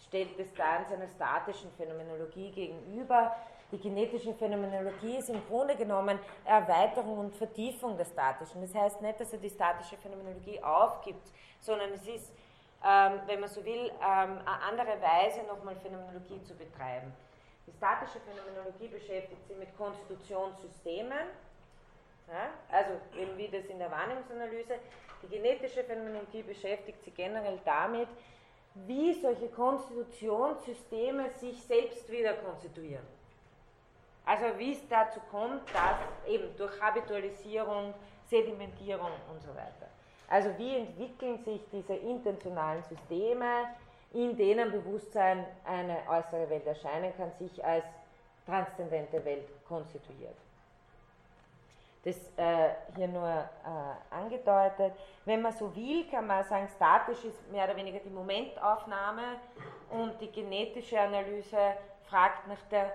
stellt es dann seiner statischen Phänomenologie gegenüber. Die genetische Phänomenologie ist im Grunde genommen Erweiterung und Vertiefung der statischen. Das heißt nicht, dass er die statische Phänomenologie aufgibt, sondern es ist, ähm, wenn man so will, ähm, eine andere Weise, nochmal Phänomenologie zu betreiben. Die statische Phänomenologie beschäftigt sich mit Konstitutionssystemen, ja, also eben wie das in der Wahrnehmungsanalyse. Die genetische Phänomenologie beschäftigt sich generell damit, wie solche Konstitutionssysteme sich selbst wieder konstituieren. Also wie es dazu kommt, dass eben durch Habitualisierung, Sedimentierung und so weiter. Also wie entwickeln sich diese intentionalen Systeme, in denen Bewusstsein eine äußere Welt erscheinen kann, sich als transzendente Welt konstituiert. Das äh, hier nur äh, angedeutet. Wenn man so will, kann man sagen, statisch ist mehr oder weniger die Momentaufnahme und die genetische Analyse fragt nach der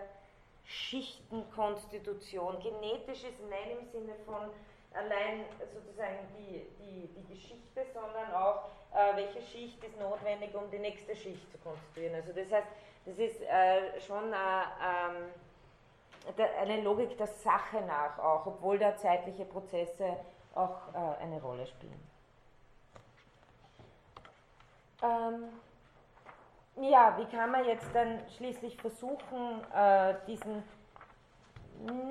Schichtenkonstitution. Genetisch ist nicht im Sinne von allein sozusagen die, die, die Geschichte, sondern auch, äh, welche Schicht ist notwendig, um die nächste Schicht zu konstituieren. Also das heißt, das ist äh, schon ähm, eine Logik der Sache nach auch, obwohl da zeitliche Prozesse auch äh, eine Rolle spielen. Ähm, ja, wie kann man jetzt dann schließlich versuchen, äh, diesen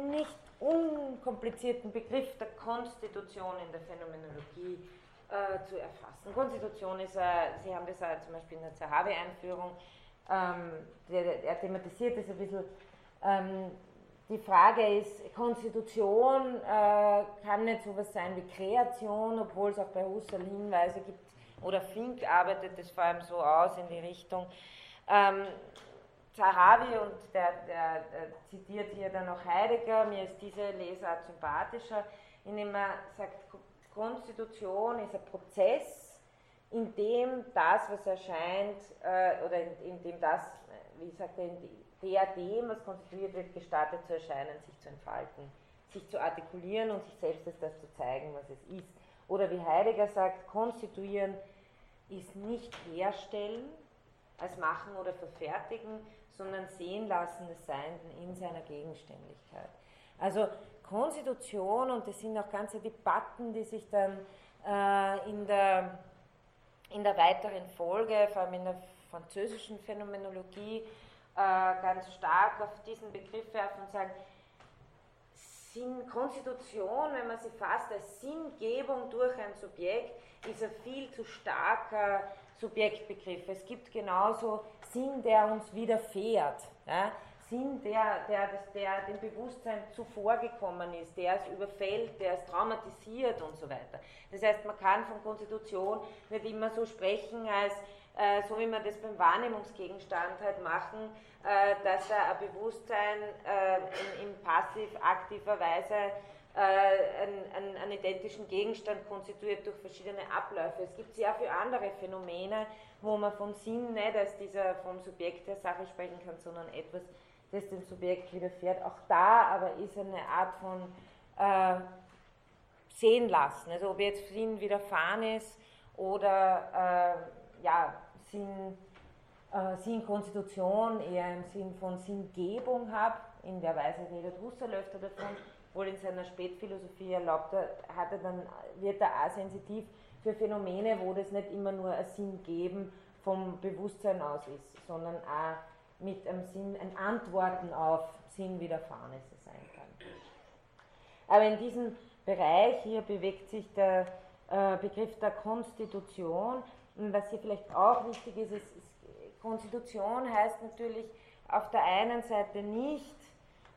nicht unkomplizierten Begriff der Konstitution in der Phänomenologie äh, zu erfassen? Konstitution ist, äh, Sie haben das ja zum Beispiel in der Zahavi-Einführung, ähm, der, thematisiert das ein bisschen. Ähm, die Frage ist, Konstitution äh, kann nicht so etwas sein wie Kreation, obwohl es auch bei Husserl Hinweise gibt, oder Fink arbeitet es vor allem so aus in die Richtung. Ähm, Zahavi, und der, der, der, zitiert hier dann auch Heidegger, mir ist diese Lesart sympathischer, indem er sagt, Konstitution ist ein Prozess, in dem das, was erscheint, äh, oder in, in, dem das, wie sagt er, in, der dem, was konstituiert wird, gestattet zu erscheinen, sich zu entfalten, sich zu artikulieren und sich selbst als das zu zeigen, was es ist. Oder wie Heidegger sagt, konstituieren ist nicht herstellen, als machen oder verfertigen, sondern sehen lassen des Seienden in seiner Gegenständigkeit. Also Konstitution, und das sind auch ganze Debatten, die sich dann äh, in, der, in der weiteren Folge, vor allem in der französischen Phänomenologie, äh, ganz stark auf diesen Begriff werfen und sagen, Sinn, Konstitution, wenn man sie fasst als Sinngebung durch ein Subjekt, ist ein viel zu starker Subjektbegriff. Es gibt genauso Sinn, der uns widerfährt. Ja? Sinn, der, der, der dem Bewusstsein zuvorgekommen ist, der es überfällt, der es traumatisiert und so weiter. Das heißt, man kann von Konstitution nicht immer so sprechen als äh, so wie wir das beim Wahrnehmungsgegenstand halt machen, äh, dass er ein Bewusstsein äh, in, in passiv-aktiver Weise einen, einen, einen, identischen Gegenstand konstituiert durch verschiedene Abläufe. Es gibt sehr viele andere Phänomene, wo man von Sinn nicht als dieser vom Subjekt der Sache sprechen kann, sondern etwas, das dem Subjekt widerfährt. Auch da aber ist eine Art von äh, sehen lassen. Also ob jetzt Sinn widerfahren ist oder äh, ja, Sinn, äh, Sinnkonstitution eher im Sinn von Sinngebung habe. In der Weise redet Husserl öfter davon, wohl in seiner Spätphilosophie erlaubt er, hat er dann, wird er auch sensitiv für Phänomene, wo das nicht immer nur ein Sinn geben vom Bewusstsein aus ist, sondern auch mit einem Sinn, ein Antworten auf Sinn widerfahrenes sein kann. Aber in diesem Bereich. Hier bewegt sich der äh, Begriff der Konstitution. Was hier vielleicht auch wichtig ist, ist, ist, Konstitution heißt natürlich auf der einen Seite nicht,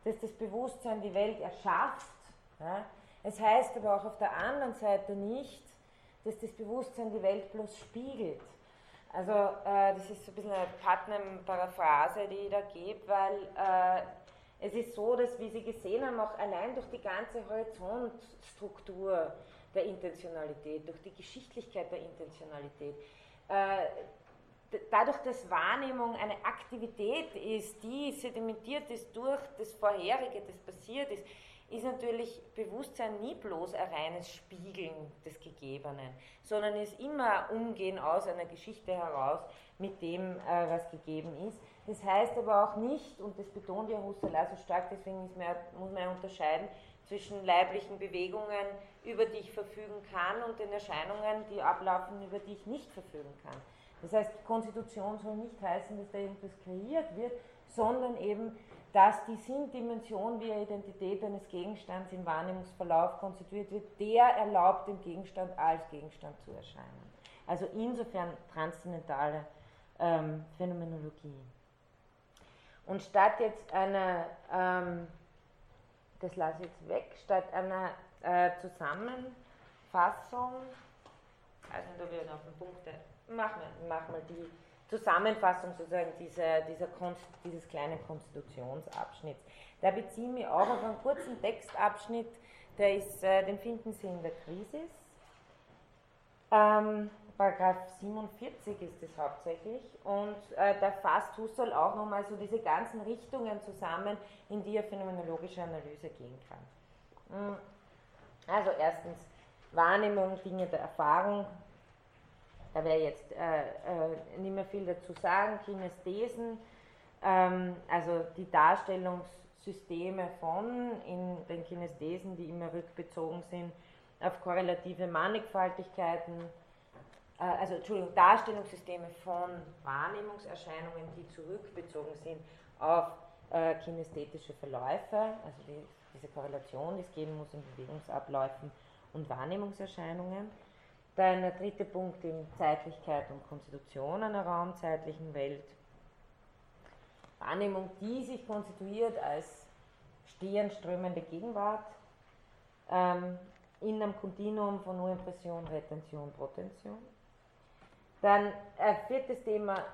dass das Bewusstsein die Welt erschafft. Ja? Es heißt aber auch auf der anderen Seite nicht, dass das Bewusstsein die Welt bloß spiegelt. Also äh, das ist so ein bisschen eine Putnam-Paraphrase, die ich da gebe, weil äh, es ist so, dass, wie Sie gesehen haben, auch allein durch die ganze Horizontstruktur der Intentionalität, durch die Geschichtlichkeit der Intentionalität, äh, dadurch, dass Wahrnehmung eine Aktivität ist, die sedimentiert ist durch das Vorherige, das passiert ist, ist natürlich Bewusstsein nie bloß ein reines Spiegeln des Gegebenen, sondern ist immer Umgehen aus einer Geschichte heraus mit dem, äh, was gegeben ist. Das heißt aber auch nicht, und das betont ja Husserl so stark, deswegen mehr, muss man unterscheiden zwischen leiblichen Bewegungen, über die ich verfügen kann, und den Erscheinungen, die ablaufen, über die ich nicht verfügen kann. Das heißt, Konstitution soll nicht heißen, dass da irgendwas kreiert wird, sondern eben dass die Sinndimension, wie eine Identität eines Gegenstands im Wahrnehmungsverlauf konstituiert wird, der erlaubt dem Gegenstand als Gegenstand zu erscheinen. Also insofern transzendentale ähm, Phänomenologie. Und statt jetzt einer, ähm, das lasse ich jetzt weg, statt einer äh, Zusammenfassung, also da wird auf den Punkt, machen wir, machen wir die Zusammenfassung sozusagen dieser, dieser dieses kleinen Konstitutionsabschnitts. Da beziehen wir auch auf einen kurzen Textabschnitt, der ist, äh, den finden Sie in der Krisis. Ähm, Paragraph 47 ist es hauptsächlich und äh, da fasst Husserl auch nochmal so diese ganzen Richtungen zusammen, in die er phänomenologische Analyse gehen kann. Also erstens Wahrnehmung, Dinge der Erfahrung, da wäre jetzt äh, äh, nicht mehr viel dazu sagen. Kinesthesen, ähm, also die Darstellungssysteme von in den Kinesthesen, die immer rückbezogen sind auf korrelative Mannigfaltigkeiten, äh, also Entschuldigung, Darstellungssysteme von Wahrnehmungserscheinungen, die zurückbezogen sind auf äh, kinesthetische Verläufe, also die, diese Korrelation, die es geben muss in Bewegungsabläufen und Wahrnehmungserscheinungen. Dann der dritte Punkt in Zeitlichkeit und Konstitution einer raumzeitlichen Welt. Wahrnehmung, die sich konstituiert als stehend strömende Gegenwart ähm, in einem Kontinuum von nur Impression, Retention, Protention. Dann ein viertes Thema,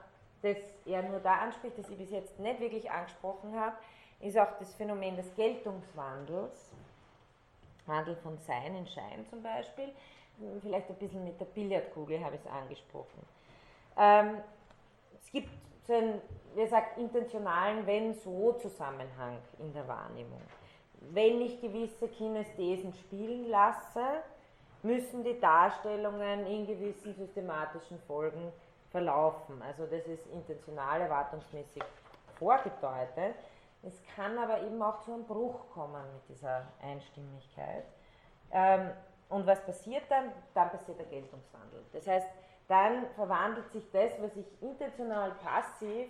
das er nur da anspricht, das ich bis jetzt nicht wirklich angesprochen habe, ist auch das Phänomen des Geltungswandels. Wandel von Sein in Schein zum Beispiel vielleicht ein bisschen mit der Billardkugel habe ich es angesprochen. Ähm, es gibt so einen, wie gesagt, intentionalen Wenn-So-Zusammenhang in der Wahrnehmung. Wenn ich gewisse Kinesthesen spielen lasse, müssen die Darstellungen in gewissen systematischen Folgen verlaufen. Also das ist intentional erwartungsmäßig vorgedeutet. Es kann aber eben auch zu einem Bruch kommen mit dieser Einstimmigkeit. Ähm, und was passiert dann? Dann passiert der Geltungswandel. Das heißt, dann verwandelt sich das, was ich intentional passiv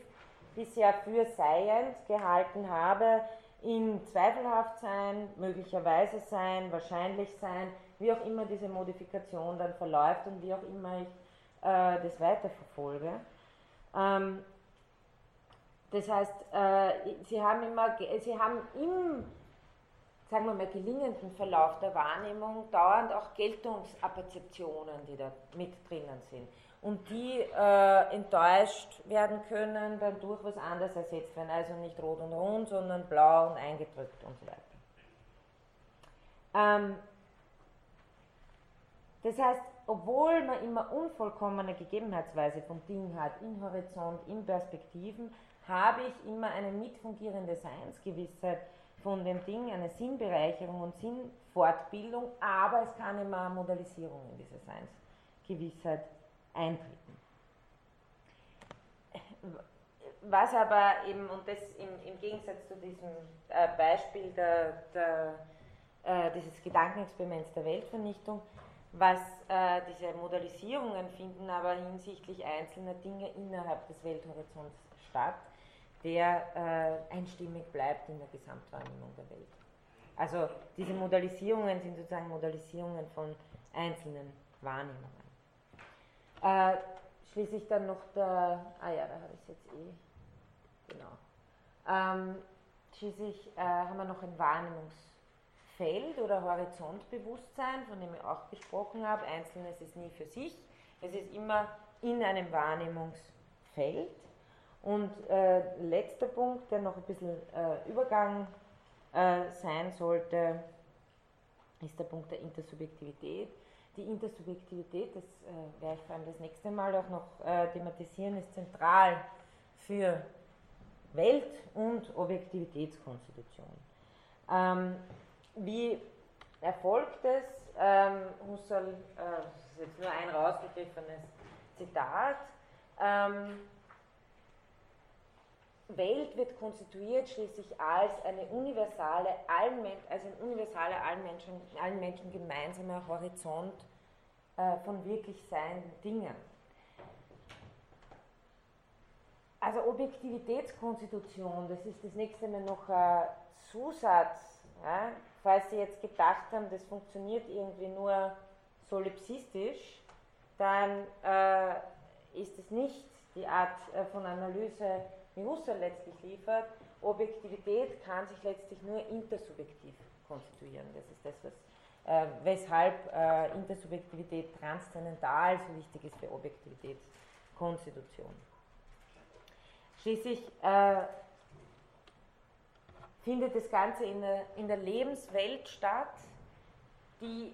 bisher für seiend gehalten habe, in zweifelhaft sein, möglicherweise sein, wahrscheinlich sein, wie auch immer diese Modifikation dann verläuft und wie auch immer ich äh, das weiterverfolge. Ähm, das heißt, äh, Sie haben immer, Sie haben im sagen wir mal, gelingenden Verlauf der Wahrnehmung dauernd auch Geltungsapperzeptionen, die da mit drinnen sind und die äh, enttäuscht werden können, dann durch was anderes ersetzt werden. Also nicht rot und rund, sondern blau und eingedrückt und so weiter. Ähm, das heißt, obwohl man immer unvollkommene Gegebenheitsweise vom Ding hat, in Horizont, in Perspektiven, habe ich immer eine mitfungierende Seinsgewissheit, von dem Ding eine Sinnbereicherung und Sinnfortbildung, aber es kann immer eine Modalisierung in diese Seinsgewissheit eintreten. Was aber eben, und das im, im Gegensatz zu diesem äh, Beispiel der, der, äh, dieses Gedankenexperiments der Weltvernichtung, was äh, diese Modalisierungen finden aber hinsichtlich einzelner Dinge innerhalb des Welthorizonts statt der äh, einstimmig bleibt in der Gesamtwahrnehmung der Welt. Also diese Modalisierungen sind sozusagen Modalisierungen von einzelnen Wahrnehmungen. Äh, schließlich dann noch der, ah ja, da habe ich es jetzt eh, genau. Ähm, schließlich äh, haben wir noch ein Wahrnehmungsfeld oder Horizontbewusstsein, von dem ich auch gesprochen habe. Einzelnes ist nie für sich, es ist immer in einem Wahrnehmungsfeld. Und äh, letzter Punkt, der noch ein bisschen äh, Übergang äh, sein sollte, ist der Punkt der Intersubjektivität. Die Intersubjektivität, das äh, werde ich vor allem das nächste Mal auch noch äh, thematisieren, ist zentral für Welt- und Objektivitätskonstitution. Ähm, wie erfolgt es? Ähm, Husserl, äh, das ist jetzt nur ein rausgegriffenes Zitat, ähm, Welt wird konstituiert schließlich als eine universale, allen, also ein universaler, allen Menschen, allen Menschen gemeinsamer Horizont äh, von wirklich seienden Dingen. Also Objektivitätskonstitution, das ist das nächste Mal noch ein Zusatz. Ja? Falls Sie jetzt gedacht haben, das funktioniert irgendwie nur solipsistisch, dann äh, ist es nicht die Art äh, von Analyse, die letztlich liefert. Objektivität kann sich letztlich nur intersubjektiv konstituieren. Das ist das, was, äh, weshalb äh, Intersubjektivität transzendental so wichtig ist für Objektivitätskonstitution. Schließlich äh, findet das Ganze in der, in der Lebenswelt statt, die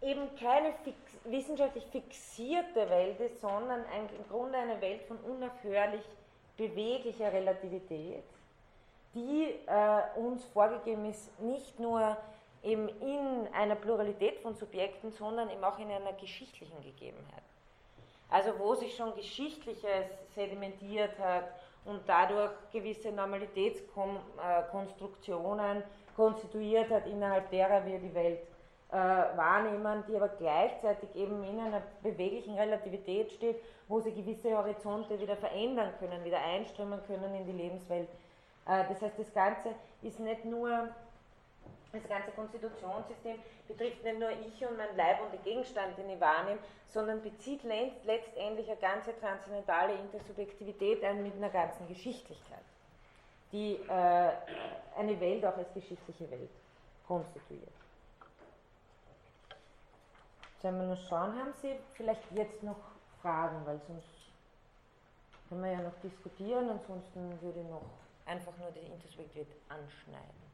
eben keine fix, wissenschaftlich fixierte Welt ist, sondern ein, im Grunde eine Welt von unaufhörlich beweglicher Relativität, die äh, uns vorgegeben ist, nicht nur eben in einer Pluralität von Subjekten, sondern eben auch in einer geschichtlichen Gegebenheit. Also wo sich schon Geschichtliches sedimentiert hat und dadurch gewisse Normalitätskonstruktionen konstituiert hat, innerhalb derer wir die Welt äh, wahrnehmen, die aber gleichzeitig eben in einer beweglichen Relativität steht, wo sie gewisse Horizonte wieder verändern können, wieder einströmen können in die Lebenswelt. Äh, das heißt, das Ganze ist nicht nur das ganze Konstitutionssystem betrifft nicht nur ich und mein Leib und den Gegenstand, den ich wahrnehme, sondern bezieht letztendlich eine ganze transzendentale Intersubjektivität ein mit einer ganzen Geschichtlichkeit, die äh, eine Welt auch als geschichtliche Welt konstituiert. Sollen wir nur schauen, haben Sie vielleicht jetzt noch Fragen, weil sonst können wir ja noch diskutieren, ansonsten würde ich noch einfach nur die Intersubjektivität anschneiden.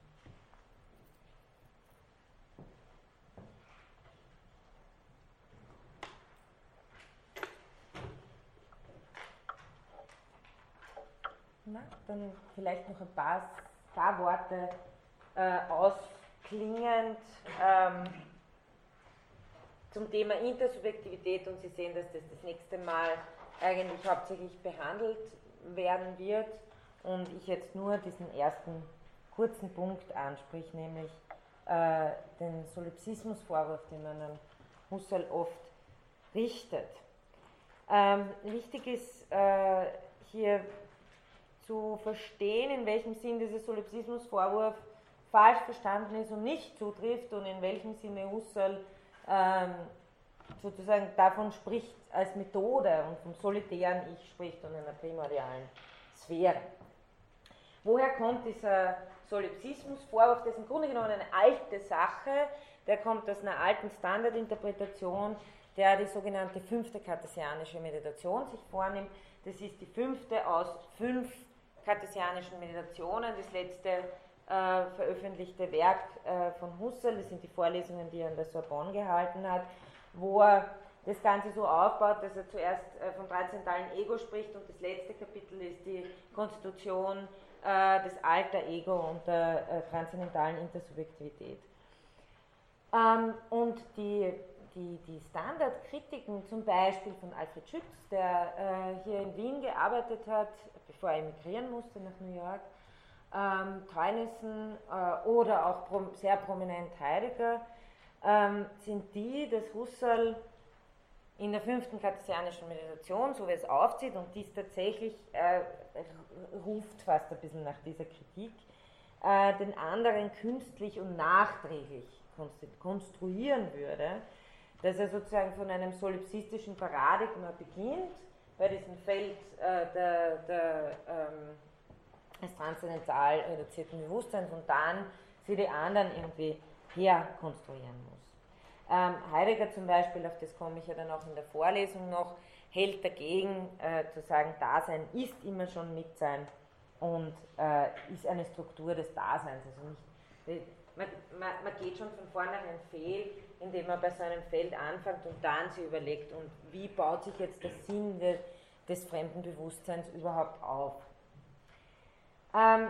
Na, dann vielleicht noch ein paar, paar Worte äh, ausklingend ähm, zum Thema Intersubjektivität und Sie sehen, dass das das nächste Mal eigentlich hauptsächlich behandelt werden wird und ich jetzt nur diesen ersten kurzen Punkt ansprich, nämlich äh, den Solipsismusvorwurf, den man an Husserl oft richtet. Ähm, wichtig ist äh, hier zu verstehen, in welchem Sinn dieser Solipsismusvorwurf falsch verstanden ist und nicht zutrifft und in welchem Sinne Husserl ähm, sozusagen davon spricht als Methode und vom solitären Ich spricht und einer primordialen Sphäre. Woher kommt dieser Solipsismusvorwurf? Das ist im Grunde genommen eine alte Sache, der kommt aus einer alten Standardinterpretation, der die sogenannte fünfte kartesianische Meditation sich vornimmt. Das ist die fünfte aus fünf kartesianischen Meditationen. Das letzte äh, veröffentlichte Werk äh, von Husserl, das sind die Vorlesungen, die er an der Sorbonne gehalten hat, wo er das Ganze so aufbaut, dass er zuerst äh, vom transzendentalen Ego spricht und das letzte Kapitel ist die Konstitution äh, des alter Ego und der äh, transzendentalen Intersubjektivität. Ähm, und die die, die Standardkritiken zum Beispiel von Alfred Schütz, der äh, hier in Wien gearbeitet hat, bevor er emigrieren musste nach New York, ähm, Teunissen äh, oder auch prom sehr prominent Heidegger, ähm, sind die, dass Husserl in der fünften kartesianischen Meditation, so wie es aufzieht, und dies tatsächlich äh, ruft fast ein bisschen nach dieser Kritik, äh, den anderen künstlich und nachträglich konstruieren würde, dass er sozusagen von einem solipsistischen Paradigma beginnt, bei diesem Feld äh, der, der, ähm, des transzendental reduzierten Bewusstseins und dann sie die anderen irgendwie herkonstruieren muss. Ähm, Heidegger zum Beispiel, auf das komme ich ja dann auch in der Vorlesung noch, hält dagegen äh, zu sagen, Dasein ist immer schon Mitsein und äh, ist eine Struktur des Daseins. Also nicht, man, man, man, geht schon von vornherein fehl, indem man bei so einem Feld anfängt und dann sich überlegt, und wie baut sich jetzt der Sinn de, des fremden Bewusstseins überhaupt auf. Ähm,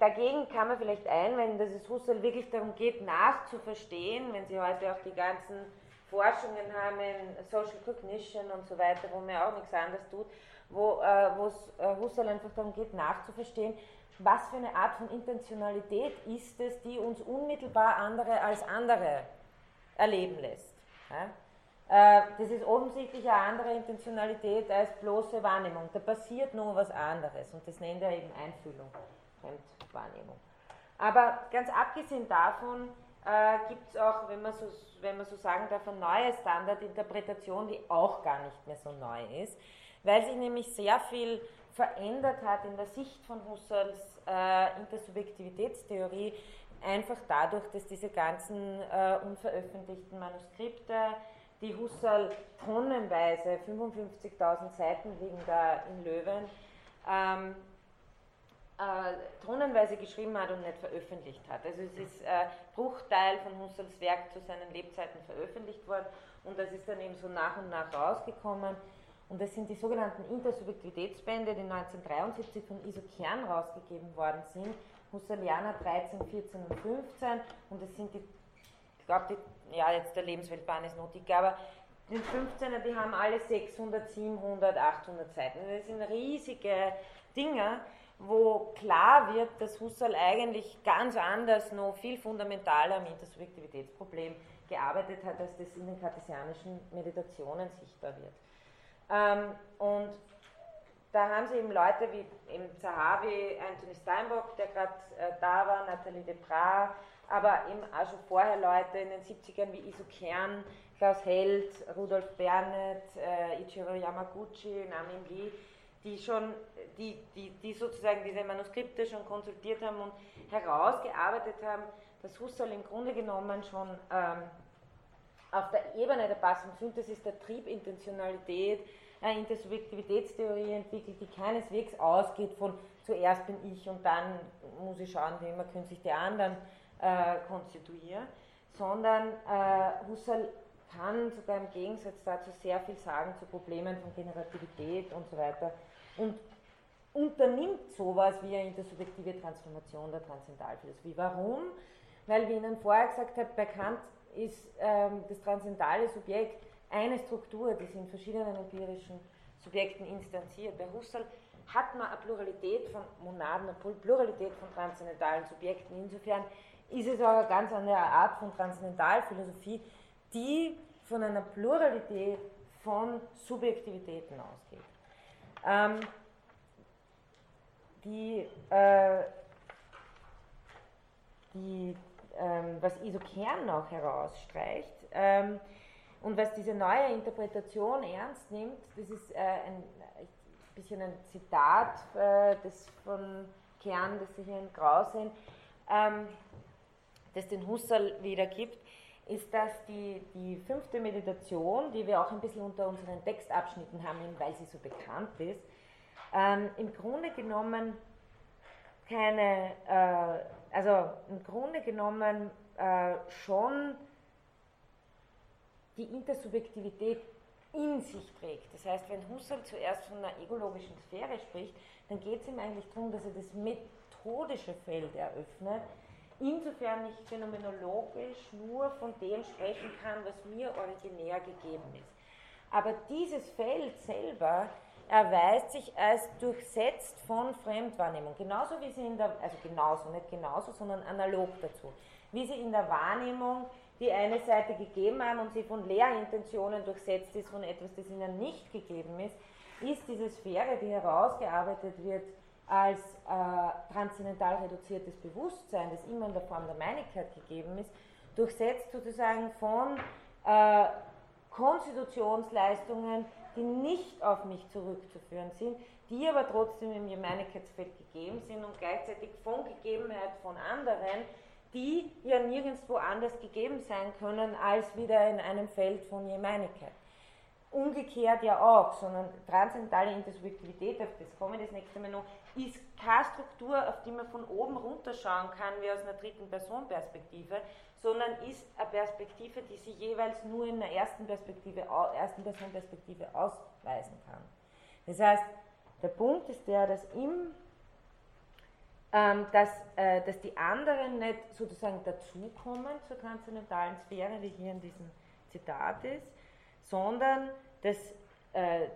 dagegen kann man vielleicht einwenden, dass es Husserl wirklich darum geht, nachzuverstehen, wenn Sie heute auch die ganzen Forschungen haben in Social Cognition und so weiter, wo man auch nichts anderes tut, wo äh, äh, Husserl einfach darum geht, nachzuverstehen, was für eine Art von Intentionalität ist es, die uns unmittelbar andere als andere erleben lässt. Ja? Äh, das ist offensichtlich eine andere Intentionalität als bloße Wahrnehmung. Da passiert nur was anderes und das nennt er eben Einfühlung, Fremdwahrnehmung. Aber ganz abgesehen davon äh, gibt es auch, wenn man, so, wenn man so sagen darf, eine neue Standardinterpretation, die auch gar nicht mehr so neu ist, weil sich nämlich sehr viel verändert hat in der Sicht von Husserls äh, Intersubjektivitätstheorie, einfach dadurch, dass diese ganzen äh, unveröffentlichten Manuskripte, die Husserl tonnenweise, 55.000 Seiten liegen da in Löwen, ähm, äh, tonnenweise geschrieben hat und nicht veröffentlicht hat. Also es ist äh, Bruchteil von Husserls Werk zu seinen Lebzeiten veröffentlicht worden und das ist dann eben so nach und nach rausgekommen. Und das sind die sogenannten Intersubjektivitätsbände, die 1973 von Iso Kern rausgegeben worden sind. Husserlianer 13, 14 und 15. Und das sind die, ich glaube, ja, jetzt der Lebensweltbahn ist dicker, aber die 15er, die haben alle 600, 700, 800 Seiten. Das sind riesige Dinge, wo klar wird, dass Husserl eigentlich ganz anders, noch viel fundamentaler am Intersubjektivitätsproblem gearbeitet hat, als das in den kartesianischen Meditationen sichtbar wird. Ähm, und da haben sie eben Leute wie eben Zahavi, Anthony Steinbock, der gerade äh, da war, Nathalie Deprat, aber eben auch schon vorher Leute in den 70ern wie Iso Kern, Klaus Held, Rudolf Bernet, äh, Ichiro Yamaguchi, Namin Lee, die schon, die, die, die sozusagen diese Manuskripte schon konsultiert haben und herausgearbeitet haben, dass Husserl im Grunde genommen schon ähm, auf der Ebene der passenden Synthesis der Triebintentionalität eine Intersubjektivitätstheorie entwickelt, die keineswegs ausgeht von zuerst bin ich und dann muss ich schauen, wie immer können sich die anderen äh, konstituieren, sondern äh, Husserl kann sogar im Gegensatz dazu sehr viel sagen zu Problemen von Generativität und so weiter und unternimmt sowas wie eine intersubjektive Transformation der Transzendalphilosophie. Warum? Weil, wie ich Ihnen vorher gesagt habe, bei Kant ist ähm, das transzendale Subjekt eine Struktur, die sich in verschiedenen empirischen Subjekten instanziert. Bei Husserl hat man eine Pluralität von Monaden, eine Pluralität von transzendentalen Subjekten. Insofern ist es auch eine ganz andere Art von Transzendentalphilosophie, die von einer Pluralität von Subjektivitäten ausgeht. Ähm, die, äh, die ähm, was Iso Kern auch herausstreicht ähm, und was diese neue Interpretation ernst nimmt, das ist äh, ein, bisschen ein Zitat äh, das von Kern, das Sie hier in Grau sehen, ähm, das den Husserl wiedergibt, ist, dass die, die fünfte Meditation, die wir auch ein bisschen unter unseren Textabschnitten haben, weil sie so bekannt ist, ähm, im Grunde genommen keine äh, also im Grunde genommen äh, schon die Intersubjektivität in sich trägt. Das heißt, wenn Husserl zuerst von einer egologischen Sphäre spricht, dann geht es ihm eigentlich darum, dass er das methodische Feld eröffnet, insofern nicht phänomenologisch nur von dem sprechen kann, was mir originär gegeben ist. Aber dieses Feld selber erweist sich als durchsetzt von Fremdwahrnehmung. Genauso wie sie in der, also genauso, nicht genauso, sondern analog dazu. Wie sie in der Wahrnehmung die eine Seite gegeben haben und sie von Lehrintentionen durchsetzt ist, von etwas, das ihnen nicht gegeben ist, ist diese Sphäre, die herausgearbeitet wird als äh, transzendental reduziertes Bewusstsein, das immer in der Form der Meinigkeit gegeben ist, durchsetzt sozusagen von äh, Konstitutionsleistungen, die nicht auf mich zurückzuführen sind, die aber trotzdem im Gemeinigkeitsfeld gegeben sind und gleichzeitig von Gegebenheit von anderen, die ja nirgendwo anders gegeben sein können als wieder in einem Feld von Gemeinigkeit. Umgekehrt ja auch, sondern transzendentale Intersubjektivität, auf das komme ich das nächste Mal noch, ist keine Struktur, auf die man von oben runterschauen kann, wie aus einer dritten Person Perspektive, sondern ist eine Perspektive, die sich jeweils nur in einer ersten, Perspektive, ersten Person Perspektive ausweisen kann. Das heißt, der Punkt ist der, dass, im, ähm, dass, äh, dass die anderen nicht sozusagen dazukommen zur transzendentalen Sphäre, wie hier in diesem Zitat ist, sondern dass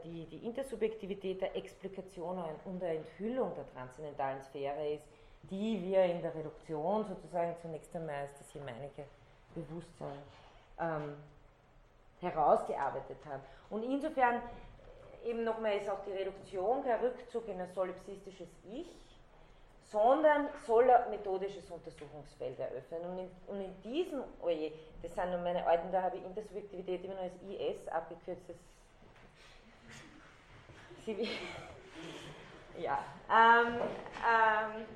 die, die Intersubjektivität der Explikation und der Enthüllung der transzendentalen Sphäre ist, die wir in der Reduktion sozusagen zunächst einmal als das gemeinige Bewusstsein ähm, herausgearbeitet haben. Und insofern eben nochmal ist auch die Reduktion kein Rückzug in ein solipsistisches Ich, sondern soll ein methodisches Untersuchungsfeld eröffnen. Und in, und in diesem, oje, das sind nur meine alten, da habe ich Intersubjektivität immer noch als IS abgekürzt. Sie, ja. Ähm, ähm,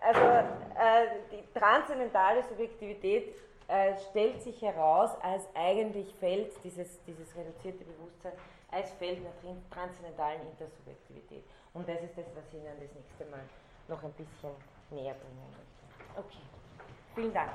also äh, die transzendentale Subjektivität äh, stellt sich heraus als eigentlich Feld, dieses, dieses reduzierte Bewusstsein, als Feld einer transzendentalen Intersubjektivität. Und das ist das, was ich Ihnen das nächste Mal noch ein bisschen näher bringen möchte. Okay, vielen Dank.